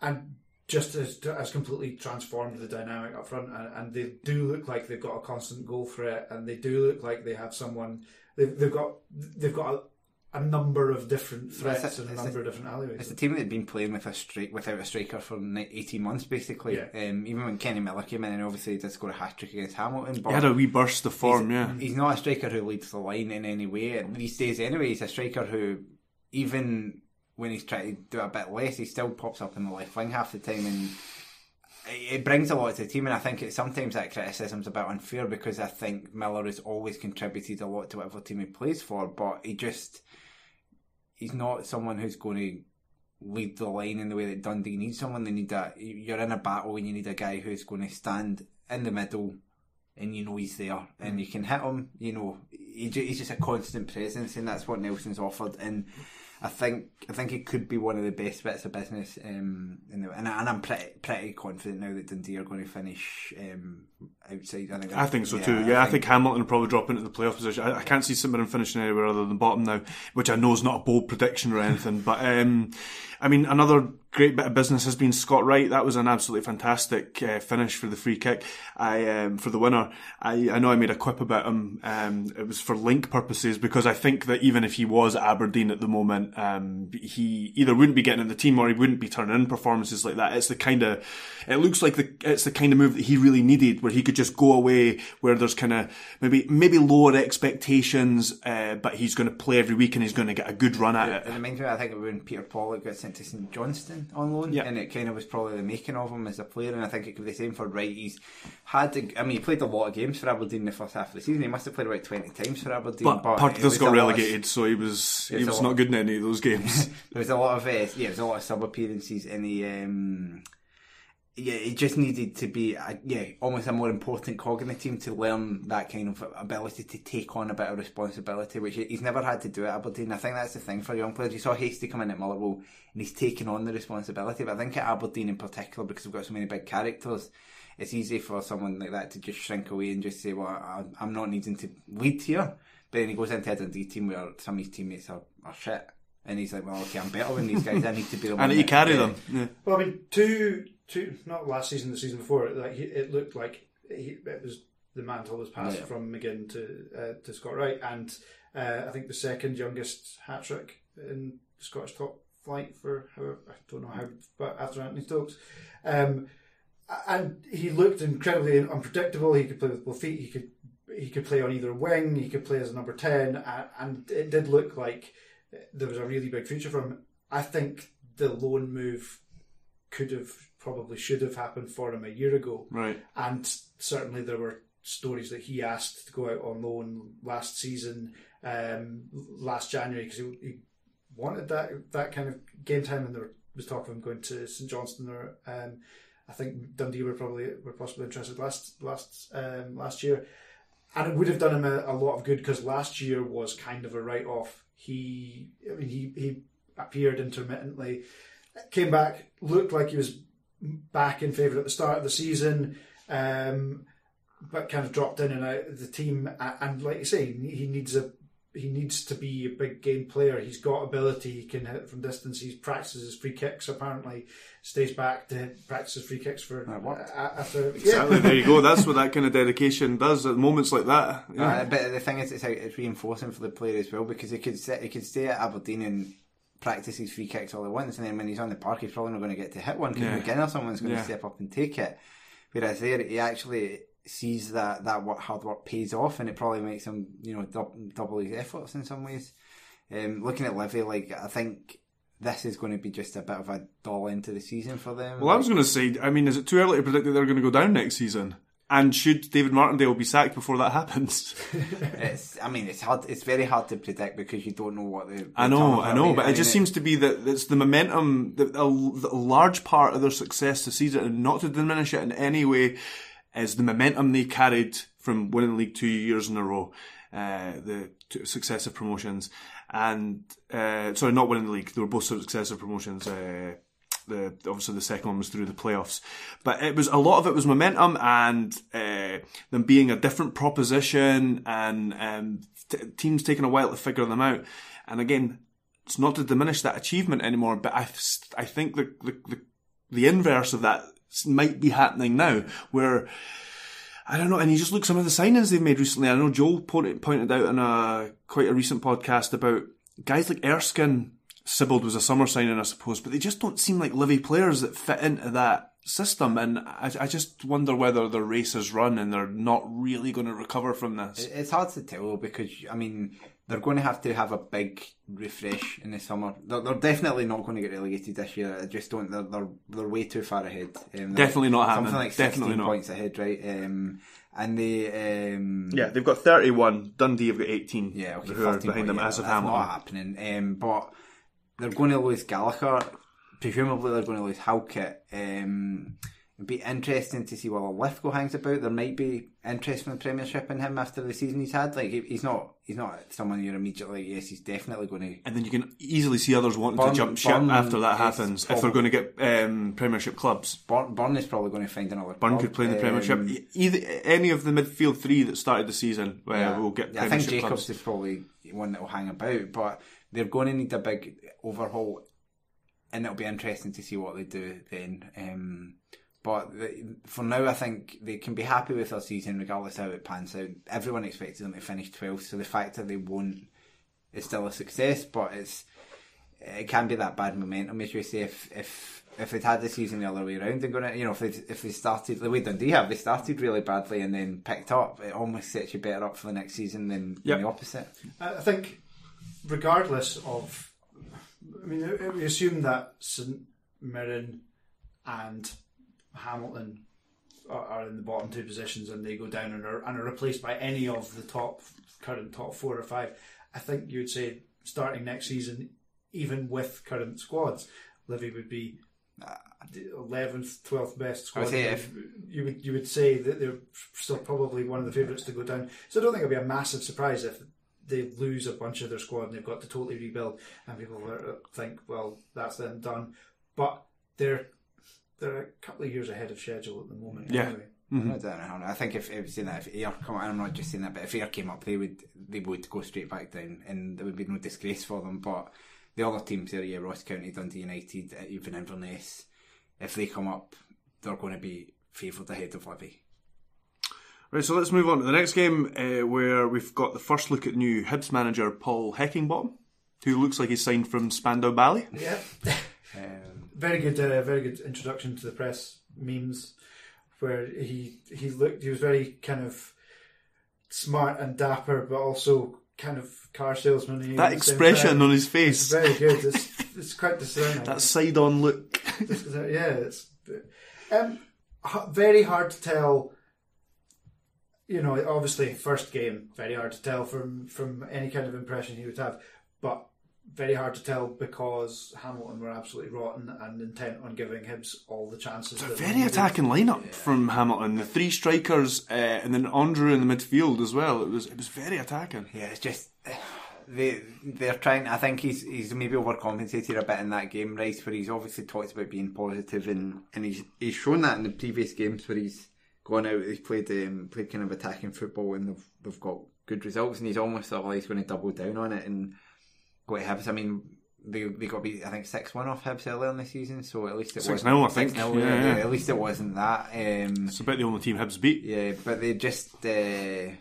and just as has completely transformed the dynamic up front. And, and they do look like they've got a constant goal threat, and they do look like they have someone. They've, they've got they've got a, a number of different threats It's a- and a it's a- number of different alleyways. It's a team that had been playing with a strike without a striker for eighteen months, basically. Yeah. Um, even when Kenny Miller came in, and obviously he did score a hat trick against Hamilton. But He had a wee burst of form, he's, yeah. he's not a striker who leads the line in any way and these days. Anyway, he's a striker who, even when he's trying to do a bit less, he still pops up in the left wing half the time and. It it brings a lot to the team, and I think it, sometimes that criticism's a bit unfair because I think Miller has always contributed a lot to whatever team he plays for, but he just he's not someone who's going to lead the line in the way that Dundee needs someone. They need that. You're in a battle and you need a guy who's going to stand in the middle and you know he's there and mm. you can hit him. You know, he, he's just a constant presence and that's what Nelson's offered. And I think I think it could be one of the best bits of business. Um, in the, and, I- and I'm pretty pretty confident now that Dundee are going to finish um, outside. I think, I think so too. Yeah, I think, Hamilton will probably drop into the playoff position. I, I can't see St Mirren finishing anywhere other than bottom now, which I know is not a bold prediction or anything. but um, I mean, another great bit of business has been Scott Wright. That was an absolutely fantastic uh, finish for the free kick. I um, for the winner. I, I know I made a quip about him. Um, it was for link purposes because I think that even if he was at Aberdeen at the moment, um, he either wouldn't be getting in the team or he wouldn't be turning in performances like that. It's the kind of it looks like the it's the kind of move that he really needed, where he could just go away where there's kind of maybe maybe lower expectations, uh, but he's going to play every week and he's going to get a good run at it. In the meantime, I think when Peter Pawlett got sent to St Johnstone on loan, and it kind of was probably the making of him as a player. And I think it could be the same for Wright. He's had, to, I mean, he played a lot of games for Aberdeen in the first half of the season. He must have played about twenty times for Aberdeen. But part of this got lot of- relegated, so he was he was lot- not good in any of those games. (laughs) there was a lot of uh, yeah, there was a lot of sub appearances, in the. um, yeah, he just needed to be a, yeah almost a more important cog in the team to learn that kind of ability to take on a bit of responsibility, which he's never had to do at Aberdeen. I think that's the thing for young players. You saw Hastie come in at Motherwell, and he's taken on the responsibility. But I think at Aberdeen in particular, because we've got so many big characters. It's easy for someone like that to just shrink away and just say, "Well, I, I'm not needing to lead here." But then he goes into a Dundee team where some of his teammates are, are shit. And he's like, well, okay, I'm better than these guys. I need to be the (laughs) one. and he that- carry them. Yeah. Well, I mean, two, two, not last season, the season before. Like he, it looked like he, it was the mantle was passed Yeah. from McGinn to uh, to Scott Wright, and uh, I think the second youngest hat trick in Scottish top flight for however I don't know how, but after Anthony Stokes. Um, and he looked incredibly unpredictable. He could play with both feet. He could he could play on either wing. He could play as a number ten, and, and it did look like there was a really big future for him. I think the loan move could have probably should have happened for him a year ago, Right. and certainly there were stories that he asked to go out on loan last season, um, last January because he, he wanted that that kind of game time, and there was talk of him going to St Johnstone or. Um, I think Dundee were probably were possibly interested last last um, last year, and it would have done him a, a lot of good because last year was kind of a write off. He, I mean, he he appeared intermittently, came back, looked like he was back in favour at the start of the season. Um, but kind of dropped in and out of the team. And like you say, he needs a he needs to be a big game player. He's got ability. He can hit from distance. He practices free kicks. Apparently, stays back to practice free kicks for uh, after. Exactly. there you go. That's what that kind of dedication does at moments like that. Yeah. Uh, but the thing is, it's, it's reinforcing for the player as well because he could sit, he could stay at Aberdeen and practice his free kicks all he wants, and then when he's on the park, he's probably not going to get to hit one because yeah. McGinn or someone's going yeah. to step up and take it. Whereas there, he actually sees that that what hard work pays off, and it probably makes him you know double, double his efforts in some ways. Um, looking at Livy, like I think this is going to be just a bit of a dull into the season for them. Well, like, I was going to say, I mean, is it too early to predict that they're going to go down next season? And should David Martindale be sacked before that happens? (laughs) it's, I mean, it's hard. It's very hard to predict because you don't know what the. I know, I know, but it just seems to be that it's the momentum, that a, a large part of their success this season, and not to diminish it in any way, is the momentum they carried from winning the league two years in a row, uh, the successive promotions, and uh, sorry, not winning the league. They were both successive promotions. Uh, the obviously the second one was through the playoffs, but it was a lot of it was momentum and uh, them being a different proposition and um, t- teams taking a while to figure them out. And again, it's not to diminish that achievement anymore, but I I think the the, the, the inverse of that might be happening now, where I don't know. And you just look some of the signings they've made recently. I know Joel pointed out in a quite a recent podcast about guys like Erskine. Sibbald was a summer signing, I suppose, but they just don't seem like Livy players that fit into that system. And I, I just wonder whether their race is run and they're not really going to recover from this. It's hard to tell because, I mean, they're going to have to have a big refresh in the summer. They're, they're definitely not going to get relegated this year. I just don't. They're they're, they're way too far ahead. Um, definitely not something happening. like definitely not. points ahead, right? Um, and they um, yeah, they've got thirty-one. Dundee have got eighteen. Yeah, okay, who are behind them yeah, as of Hamilton. Not happening. Um, but they're going to lose Gallagher. Presumably, they're going to lose Halkett. Um, It'd be interesting to see what Lithgow hangs about. There might be interest from the Premiership in him after the season he's had. Like he's not, he's not someone you're immediately like, yes, he's definitely going to. And then you can easily see others wanting Burn, to jump ship Burn after that happens if they're going to get um, Premiership clubs. Burn, Burn, is probably going to find another. Burn club. could play in the um, Premiership. Either any of the midfield three that started the season uh, yeah. will get. Yeah, I think Jacobs clubs. is probably one that will hang about, but they're going to need a big overhaul, and it'll be interesting to see what they do then. Um, but for now, I think they can be happy with their season regardless how it pans out. Everyone expected them to finish 12th, so the fact that they won't is still a success. But it's it can be that bad momentum, as you say. If if if they'd had the season the other way around, they're gonna, you know, if they if they started the way Dundee have, they started really badly and then picked up. It almost sets you better up for the next season than, yep. than the opposite. I think, regardless of, I mean, we assume that St Mirren and Hamilton are, are, in the bottom two positions and they go down and are, and are replaced by any of the top current top four or five, I think you would say starting next season, even with current squads, Livy would be uh, eleventh, twelfth best squad. If, you would you would say that they're still probably one of the favourites to go down. So I don't think it'd be a massive surprise if they lose a bunch of their squad and they've got to totally rebuild, and people think, well, that's then done. But they're they're a couple of years ahead of schedule at the moment. Yeah. Anyway. Mm-hmm. I don't know. I think if it was in that, if Ayr come, I'm not just saying that, but if Ayr came up, they would they would go straight back down, and there would be no disgrace for them. But the other teams there, yeah, Ross County, Dundee United, uh, even Inverness, if they come up, they're going to be favoured ahead of Livy. Right, so let's move on to the next game, uh, where we've got the first look at new Hibs manager Paul Heckingbottom, who looks like he's signed from Spandau Ballet. Yeah. um, very good, uh, very good introduction to the press memes, where he he looked, he was very kind of smart and dapper, but also kind of car salesman. That expression on his face, it's very good. It's, it's quite discerning. that side-on look. yeah, it's um, very hard to tell. You know, obviously, first game, very hard to tell from from any kind of impression he would have. But very hard to tell because Hamilton were absolutely rotten and intent on giving Hibs all the chances. It's a very attacking lineup yeah. from Hamilton. The three strikers uh, and then Andrew in the midfield as well. It was it was very attacking. Yeah, it's just they they're trying. I think he's he's maybe overcompensated a bit in that game, Rice, where he's obviously talked about being positive, and and he's he's shown that in the previous games where he's gone out. He's played um, played kind of attacking football, and they've they've got good results, and he's almost of like he's going to double down on it and go to Hibs. I mean. They, they got beat, I think, 6 1 off Hibs earlier in the season, so at least it 6 wasn't. 0, I think. 6-0, yeah, Yeah, yeah. yeah, At least it wasn't that. Um, It's about the only team Hibs beat. yeah, but they just uh,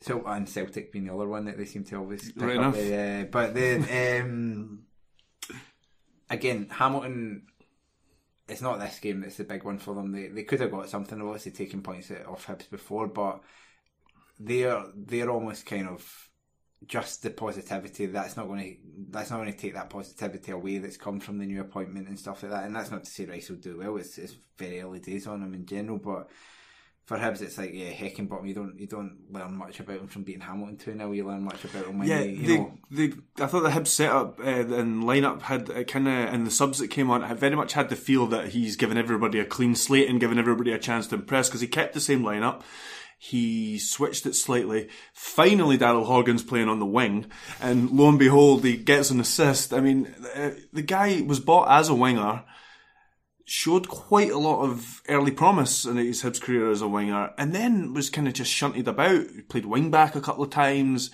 so and Celtic being the other one that they seem to always pick Right up. enough. The, uh, but then um, again, Hamilton. It's not this game that's the big one for them. They they could have got something. Obviously taken points off Hibs before, but they're they're almost kind of just the positivity that's not going to that's not going to take that positivity away that's come from the new appointment and stuff like that. And that's not to say Rice will do well. It's it's very early days on him in general, but for Hibs it's like yeah, Heckingbottom. You don't you don't learn much about him from beating Hamilton two 0 You learn much about him when Yeah, you, you they, know. they, I thought the Hibs setup uh, and lineup had kind of, and the subs that came on, had very much had the feel that he's given everybody a clean slate and given everybody a chance to impress because he kept the same lineup. He switched it slightly. Finally, Daryl Horgan's playing on the wing, and lo and behold, he gets an assist. I mean, uh, the guy was bought as a winger showed quite a lot of early promise in his Hibs career as a winger, and then was kind of just shunted about. He played wing back a couple of times,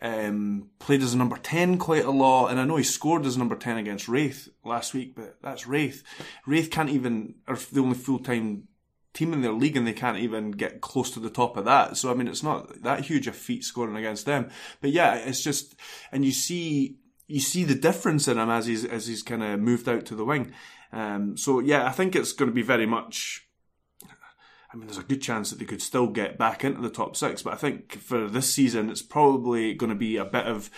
um, played as a number 10 quite a lot, and I know he scored as a number 10 against Raith last week, but that's Raith. Raith can't even, are the only full-time team in their league and they can't even get close to the top of that. So, I mean, it's not that huge a feat scoring against them. But yeah, it's just, and you see, you see the difference in him as he's, as he's kind of moved out to the wing. Um, so yeah, I think it's going to be very much. I mean, there's a good chance that they could still get back into the top six, but I think for this season, it's probably going to be a bit of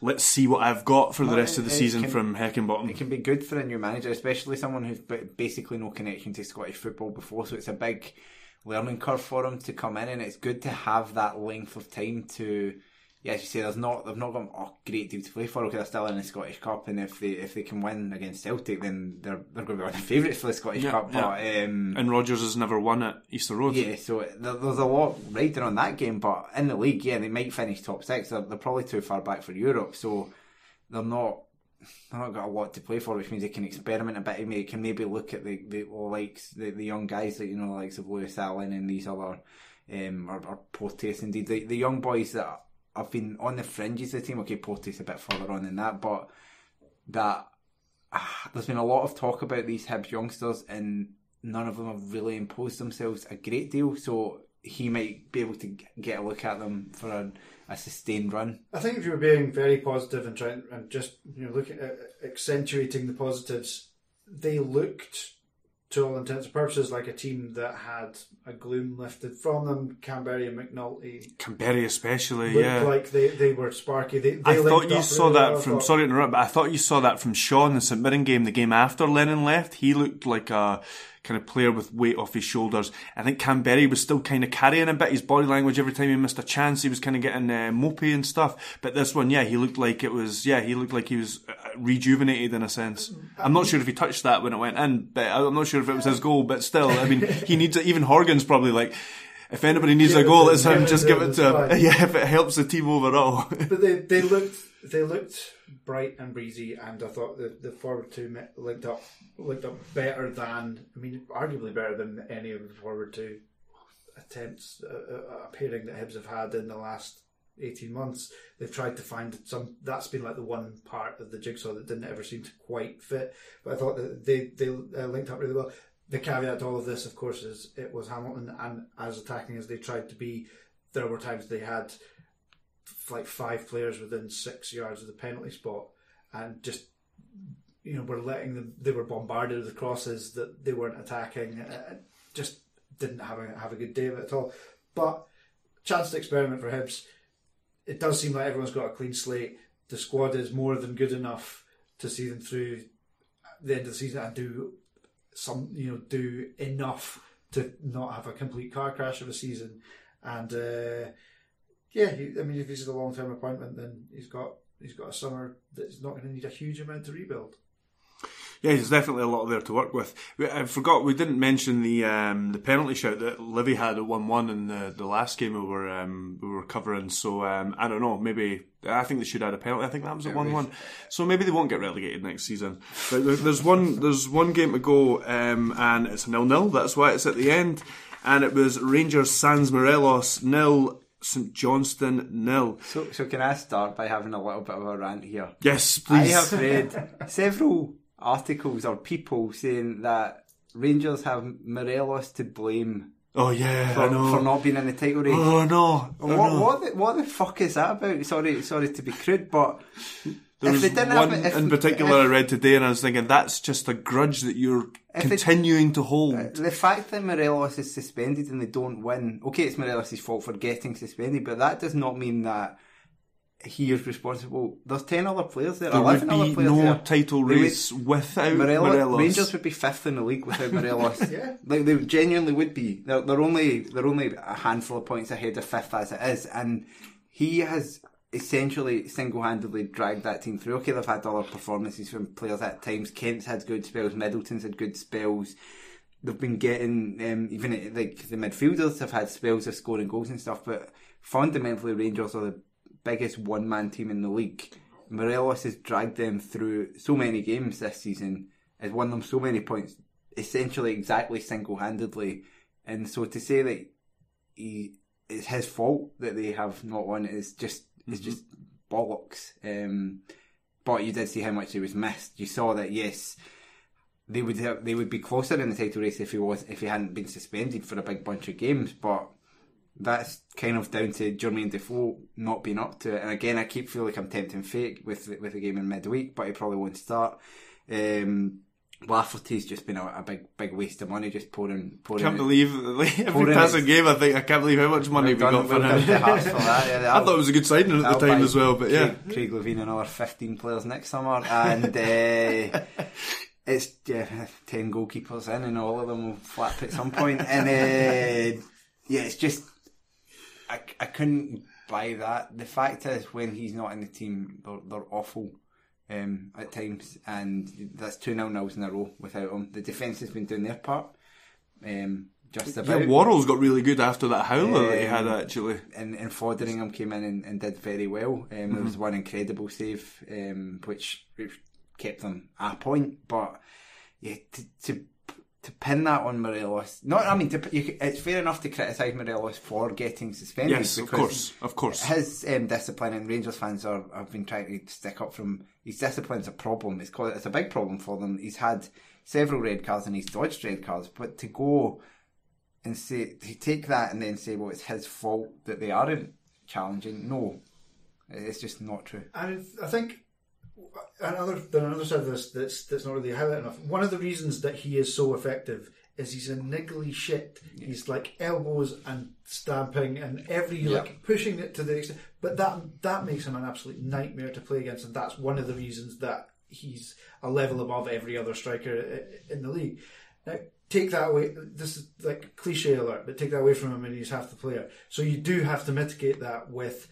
let's see what I've got for the rest of the season can- from Heckingbottom. It can be good for a new manager, especially someone who's basically no connection to Scottish football before. So it's a big learning curve for him to come in, and it's good to have that length of time to. Yeah, as you say, there's not they've not got a great deal to play for because they're still in the Scottish Cup, and if they if they can win against Celtic, then they're they're going to be one of the favourites for the Scottish Yeah, Cup. yeah. But um, and Rodgers has never won at Easter Road. yeah, so there, there's a lot riding on that game, but in the league, yeah, they might finish top six. They're, they're probably too far back for Europe, so they're not they're not got a lot to play for, which means they can experiment a bit. They can maybe look at the the likes the, the young guys like you know the likes of Lewis Allen and these other um or, or Porteous indeed the the young boys that have been on the fringes of the team. Okay, Porteous a bit further on than that, but that ah, there's been a lot of talk about these Hibs youngsters and none of them have really imposed themselves a great deal. So he might be able to get a look at them for a, a sustained run. I think if you were being very positive and trying and just you know looking at accentuating the positives, they looked to all intents and purposes like a team that had a gloom lifted from them. Kamberi and McNulty Kamberi especially, looked yeah. like they, they were sparky. They, they I thought you saw really that well. From. Sorry to interrupt, but I thought you saw that from Sean the St Mirren game, the game after Lennon left. He looked like a kind of player with weight off his shoulders. I think Kamberi was still kind of carrying a bit. His body language every time he missed a chance, he was kind of getting uh, mopey and stuff. But this one, yeah, he looked like it was. Yeah, he looked like he was rejuvenated in a sense. I'm not sure if he touched that when it went in, but I'm not sure if it was his goal. But still, I mean, (laughs) he needs it. Even Horgan's probably like. If anybody needs a goal, it's him, Just give it to him. fine. (laughs) Yeah, if it helps the team overall. (laughs) but they, they looked they looked bright and breezy, and I thought the, the forward two linked up linked up better than I mean, arguably better than any of the forward two attempts uh, uh, a pairing that Hibs have had in the last eighteen months. They've tried to find some. That's been like the one part of the jigsaw that didn't ever seem to quite fit. But I thought that they they uh, linked up really well. The caveat to all of this, of course, is it was Hamilton, and as attacking as they tried to be, there were times they had like five players within six yards of the penalty spot, and just you know were letting them. They were bombarded with crosses that they weren't attacking. Uh, just didn't have a have a good day of it at all. But chance to experiment for Hibs. It does seem like everyone's got a clean slate. The squad is more than good enough to see them through the end of the season and do some, you know, do enough to not have a complete car crash of a season. And uh, yeah, he, I mean, if he's a long term appointment, then he's got he's got a summer that's not going to need a huge amount to rebuild. Yeah, there's definitely a lot there to work with. We- I forgot we didn't mention the um, the penalty shout that Livy had at one one in the, the last game we were um, we were covering. So um, I don't know. Maybe I think they should add a penalty. I think that was at one one. So maybe they won't get relegated next season. But there, there's one there's one game to go, um, and it's nil nil. That's why it's at the end. And it was Rangers Sans Morelos nil, St Johnstone nil. So, so can I start by having a little bit of a rant here? Yes, please. I have read several articles or people saying that Rangers have Morelos to blame oh yeah, for, for not being in the title race. oh no. Oh, what, no. what, the, what the fuck is that about? Sorry, sorry to be crude, but There if was they didn't one have if, in particular I read today, and I was thinking that's just a grudge that you're If it- continuing to hold. Uh, the fact that Morelos is suspended and they don't win, okay, it's Morelos' fault for getting suspended, but that does not mean that he is responsible. There's ten other players there, there would eleven other be players no there. title They would- race without Morelos, Morelos. Rangers would be fifth in the league without (laughs) Morelos. Yeah. Like they genuinely would be. They're, they're only they're only a handful of points ahead of fifth as it is, and he has essentially single-handedly dragged that team through. Okay, they've had other performances from players at times. Kent's had good spells. Middleton's had good spells. They've been getting um, even like the midfielders have had spells of scoring goals and stuff, but fundamentally Rangers are the biggest one-man team in the league. Morelos has dragged them through so many games this season, has won them so many points, essentially exactly single-handedly, and so to say that he it's his fault that they have not won is just it's Mm-hmm. just bollocks. Um, but you did see how much he was missed. You saw that yes, they would have, they would be closer in the title race if he was if he hadn't been suspended for a big bunch of games. But that's kind of down to Jermaine Defoe not being up to it. And again, I keep feeling like I'm tempting fate with the- with the game in midweek, but he probably won't start. Um, Lafferty's just been a, a big big waste of money, just pouring pouring. can't believe like, (laughs) every passing game. I think I can't believe how much money we got for him. to Hearts for that. Yeah, (laughs) I thought it was a good signing at the time as well. But yeah, Craig, Levein another 15 players next summer, and uh, (laughs) it's yeah, 10 goalkeepers in, and all of them will flap at some point. And uh, yeah, it's just I, I couldn't buy that. The fact is, when he's not in the team, they're, they're awful. Um, at times, and that's two nil nils in a row without him. The defence has been doing their part, um, just about. yeah. Worrall's got really good after that howler that he had Um, actually. and, and Foderingham came in and, and did very well. Um, There was one incredible save, um, which, which kept them a point. But yeah, to, to to pin that on Morelos, not I mean, to, you, it's fair enough to criticise Morelos for getting suspended. Yes, of course, of course. His um, discipline and Rangers fans are have been trying to stick up from his discipline's a problem. It's called, it's a big problem for them. He's had several red cards and he's dodged red cards, but to go and say to take that and then say, well, it's his fault that they aren't challenging. No, it's just not true. And I think another there's another side of this that's that's not really highlighted enough. One of the reasons that he is so effective is he's a niggly shit. He's like elbows and stamping and every like pushing it to the extent. But that that makes him an absolute nightmare to play against, and that's one of the reasons that he's a level above every other striker in the league. Now, take that away. This is like cliche alert, but take that away from him, and he's half the player. So you do have to mitigate that with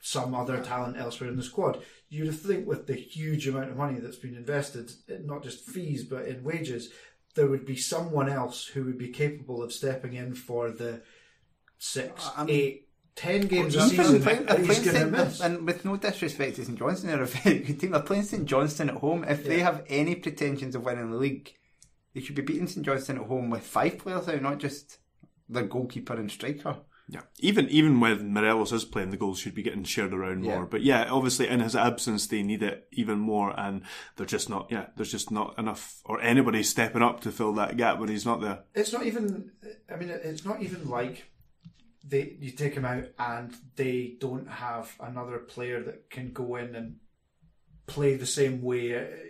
some other talent elsewhere in the squad. You'd think with the huge amount of money that's been invested, not just fees but in wages, there would be someone else who would be capable of stepping in for the six, I mean- eight, ten games a season playing- that he's going to miss. and with no disrespect to St Johnstone, (laughs) they're a very good team. They're playing St Johnstone at home. If they have any pretensions of winning the league, they should be beating St Johnstone at home with five players out, not just their goalkeeper and striker. Yeah, even even when Morelos is playing, the goals should be getting shared around Yeah. more. But yeah, obviously in his absence, they need it even more, and they're just not. Yeah, there's just not enough, or anybody stepping up to fill that gap when he's not there. it's not even i mean it's not even like they you take him out and they don't have another player that can go in and play the same way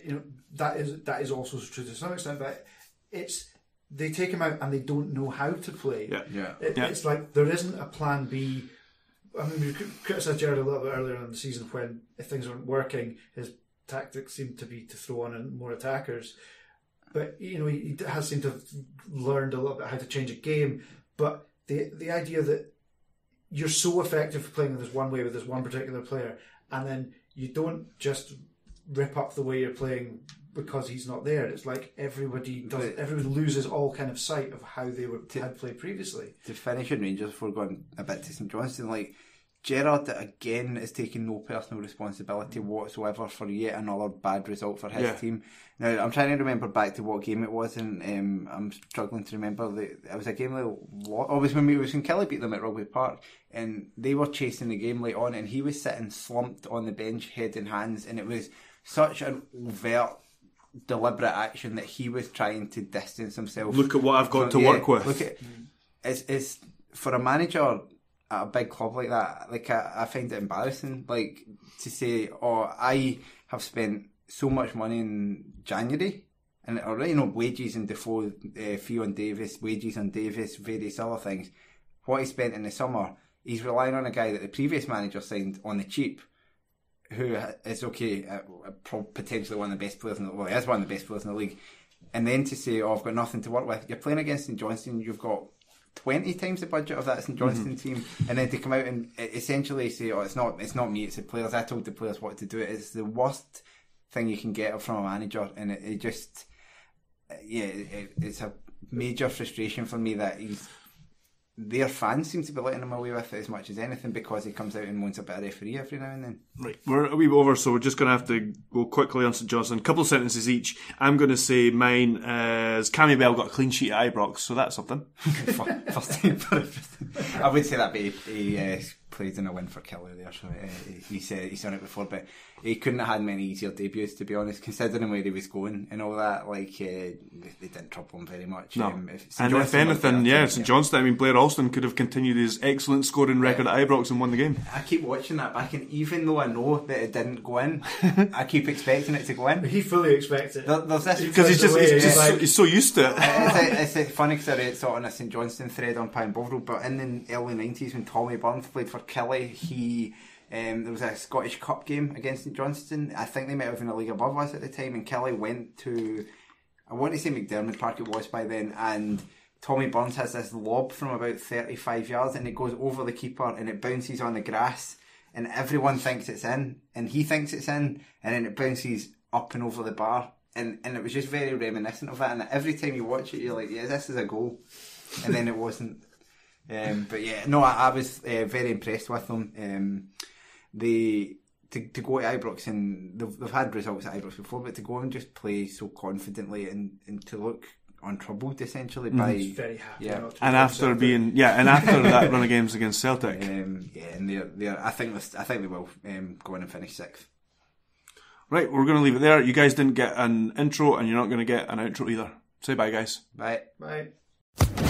you know that is that is also true to some extent but it's they take him out and they don't know how to play Yeah. Yeah. It- Yeah. it's like there isn't a plan b I mean, we criticised Gerrard a little bit earlier in the season when, if things weren't working, his tactics seemed to be to throw on in more attackers but you know he, he has seemed to have learned a little bit how to change a game. But the the idea that you're so effective for playing this one way with this one particular player, and then you don't just rip up the way you're playing because he's not there. It's like everybody does. But- Everybody loses all kind of sight of how they were had played previously. to finish in Rangers before going a bit to St Johnstone, like Gerrard again is taking no personal responsibility whatsoever for yet another bad result for his Yeah. team. Now I'm trying to remember back to what game it was, and um, I'm struggling to remember. The, it was a game that lo- oh, it was when we was when Killie beat them at Rugby Park, and they were chasing the game late on, and he was sitting slumped on the bench, head in hands, and it was such an overt. Deliberate action that he was trying to distance himself. Look at what I've got from- to work with. Look at it's it's for a manager at a big club like that. Like I, I find it embarrassing. Like to say, "Oh, I have spent so much money in January." And already, you know, wages and Defoe, uh, fee on Davis, wages on Davis, various other things. What he spent in the summer, he's relying on a guy that the previous manager signed on the cheap, who is okay, uh, potentially one of the best players in the well, he is one of the best players in the league. And then to say, "Oh, I've got nothing to work with," you're playing against St Johnstone. You've got twenty times the budget of that St Johnstone team, and then to come out and essentially say, "Oh, it's not, it's not me, it's the players." I told the players what to do. It's the worst thing you can get from a manager, and it, it just, yeah, it, it's a major frustration for me that he's. Their fans seem to be letting him away with it as much as anything because he comes out and wants a bit of referee every now and then. Right, we're a wee bit over, so we're just going to have to go quickly on St Johnstone. A couple of sentences each. I'm going to say mine is Cammy Bell got a clean sheet at Ibrox, so that's something. First time for everything. I would say that, but he, he uh, played in a win for Killie there, so uh, he- he said he's done it before, but he couldn't have had many easier debuts, to be honest, considering where he was going and all that. Like, uh, they, they didn't trouble him very much. No. Um, if St and if anything, better yeah, team, St Johnstone, I mean, Blair Alston could have continued his excellent scoring record at Ibrox and won the game. I keep watching that back, and even though I know that it didn't go in, (laughs) I keep expecting it to go in. He fully expects it. There- there's this Because he's just, away, he's, he's just so, he's so used to it. it's, a, it's a funny because I read sort of on a St Johnstone thread on Pie and Bovril, but in the early nineties when Tommy Burns played for Killie, he um, there was a Scottish Cup game against St Johnstone. I think they might have been a league above us at the time, and Killie went to I want to say McDiarmid Park it was by then, and Tommy Burns has this lob from about thirty five yards, and it goes over the keeper and it bounces on the grass, and everyone thinks it's in, and he thinks it's in, and then it bounces up and over the bar. And, and it was just very reminiscent of that. And every time you watch it, you're like, yeah, this is a goal. And then it wasn't. Um, but yeah, no, I, I was uh, very impressed with them. Um, they to, to go to Ibrox and they've, they've had results at Ibrox before, but to go and just play so confidently and, and to look untroubled essentially by He's very happy. yeah. not to And after himself being, yeah, and after that run of games against Celtic. (laughs) um, yeah, and they're, they're I think I think they will um, go in and finish sixth. Right, we're going to leave it there. You guys didn't get an intro and you're not going to get an outro either. Say bye, guys. bye Right.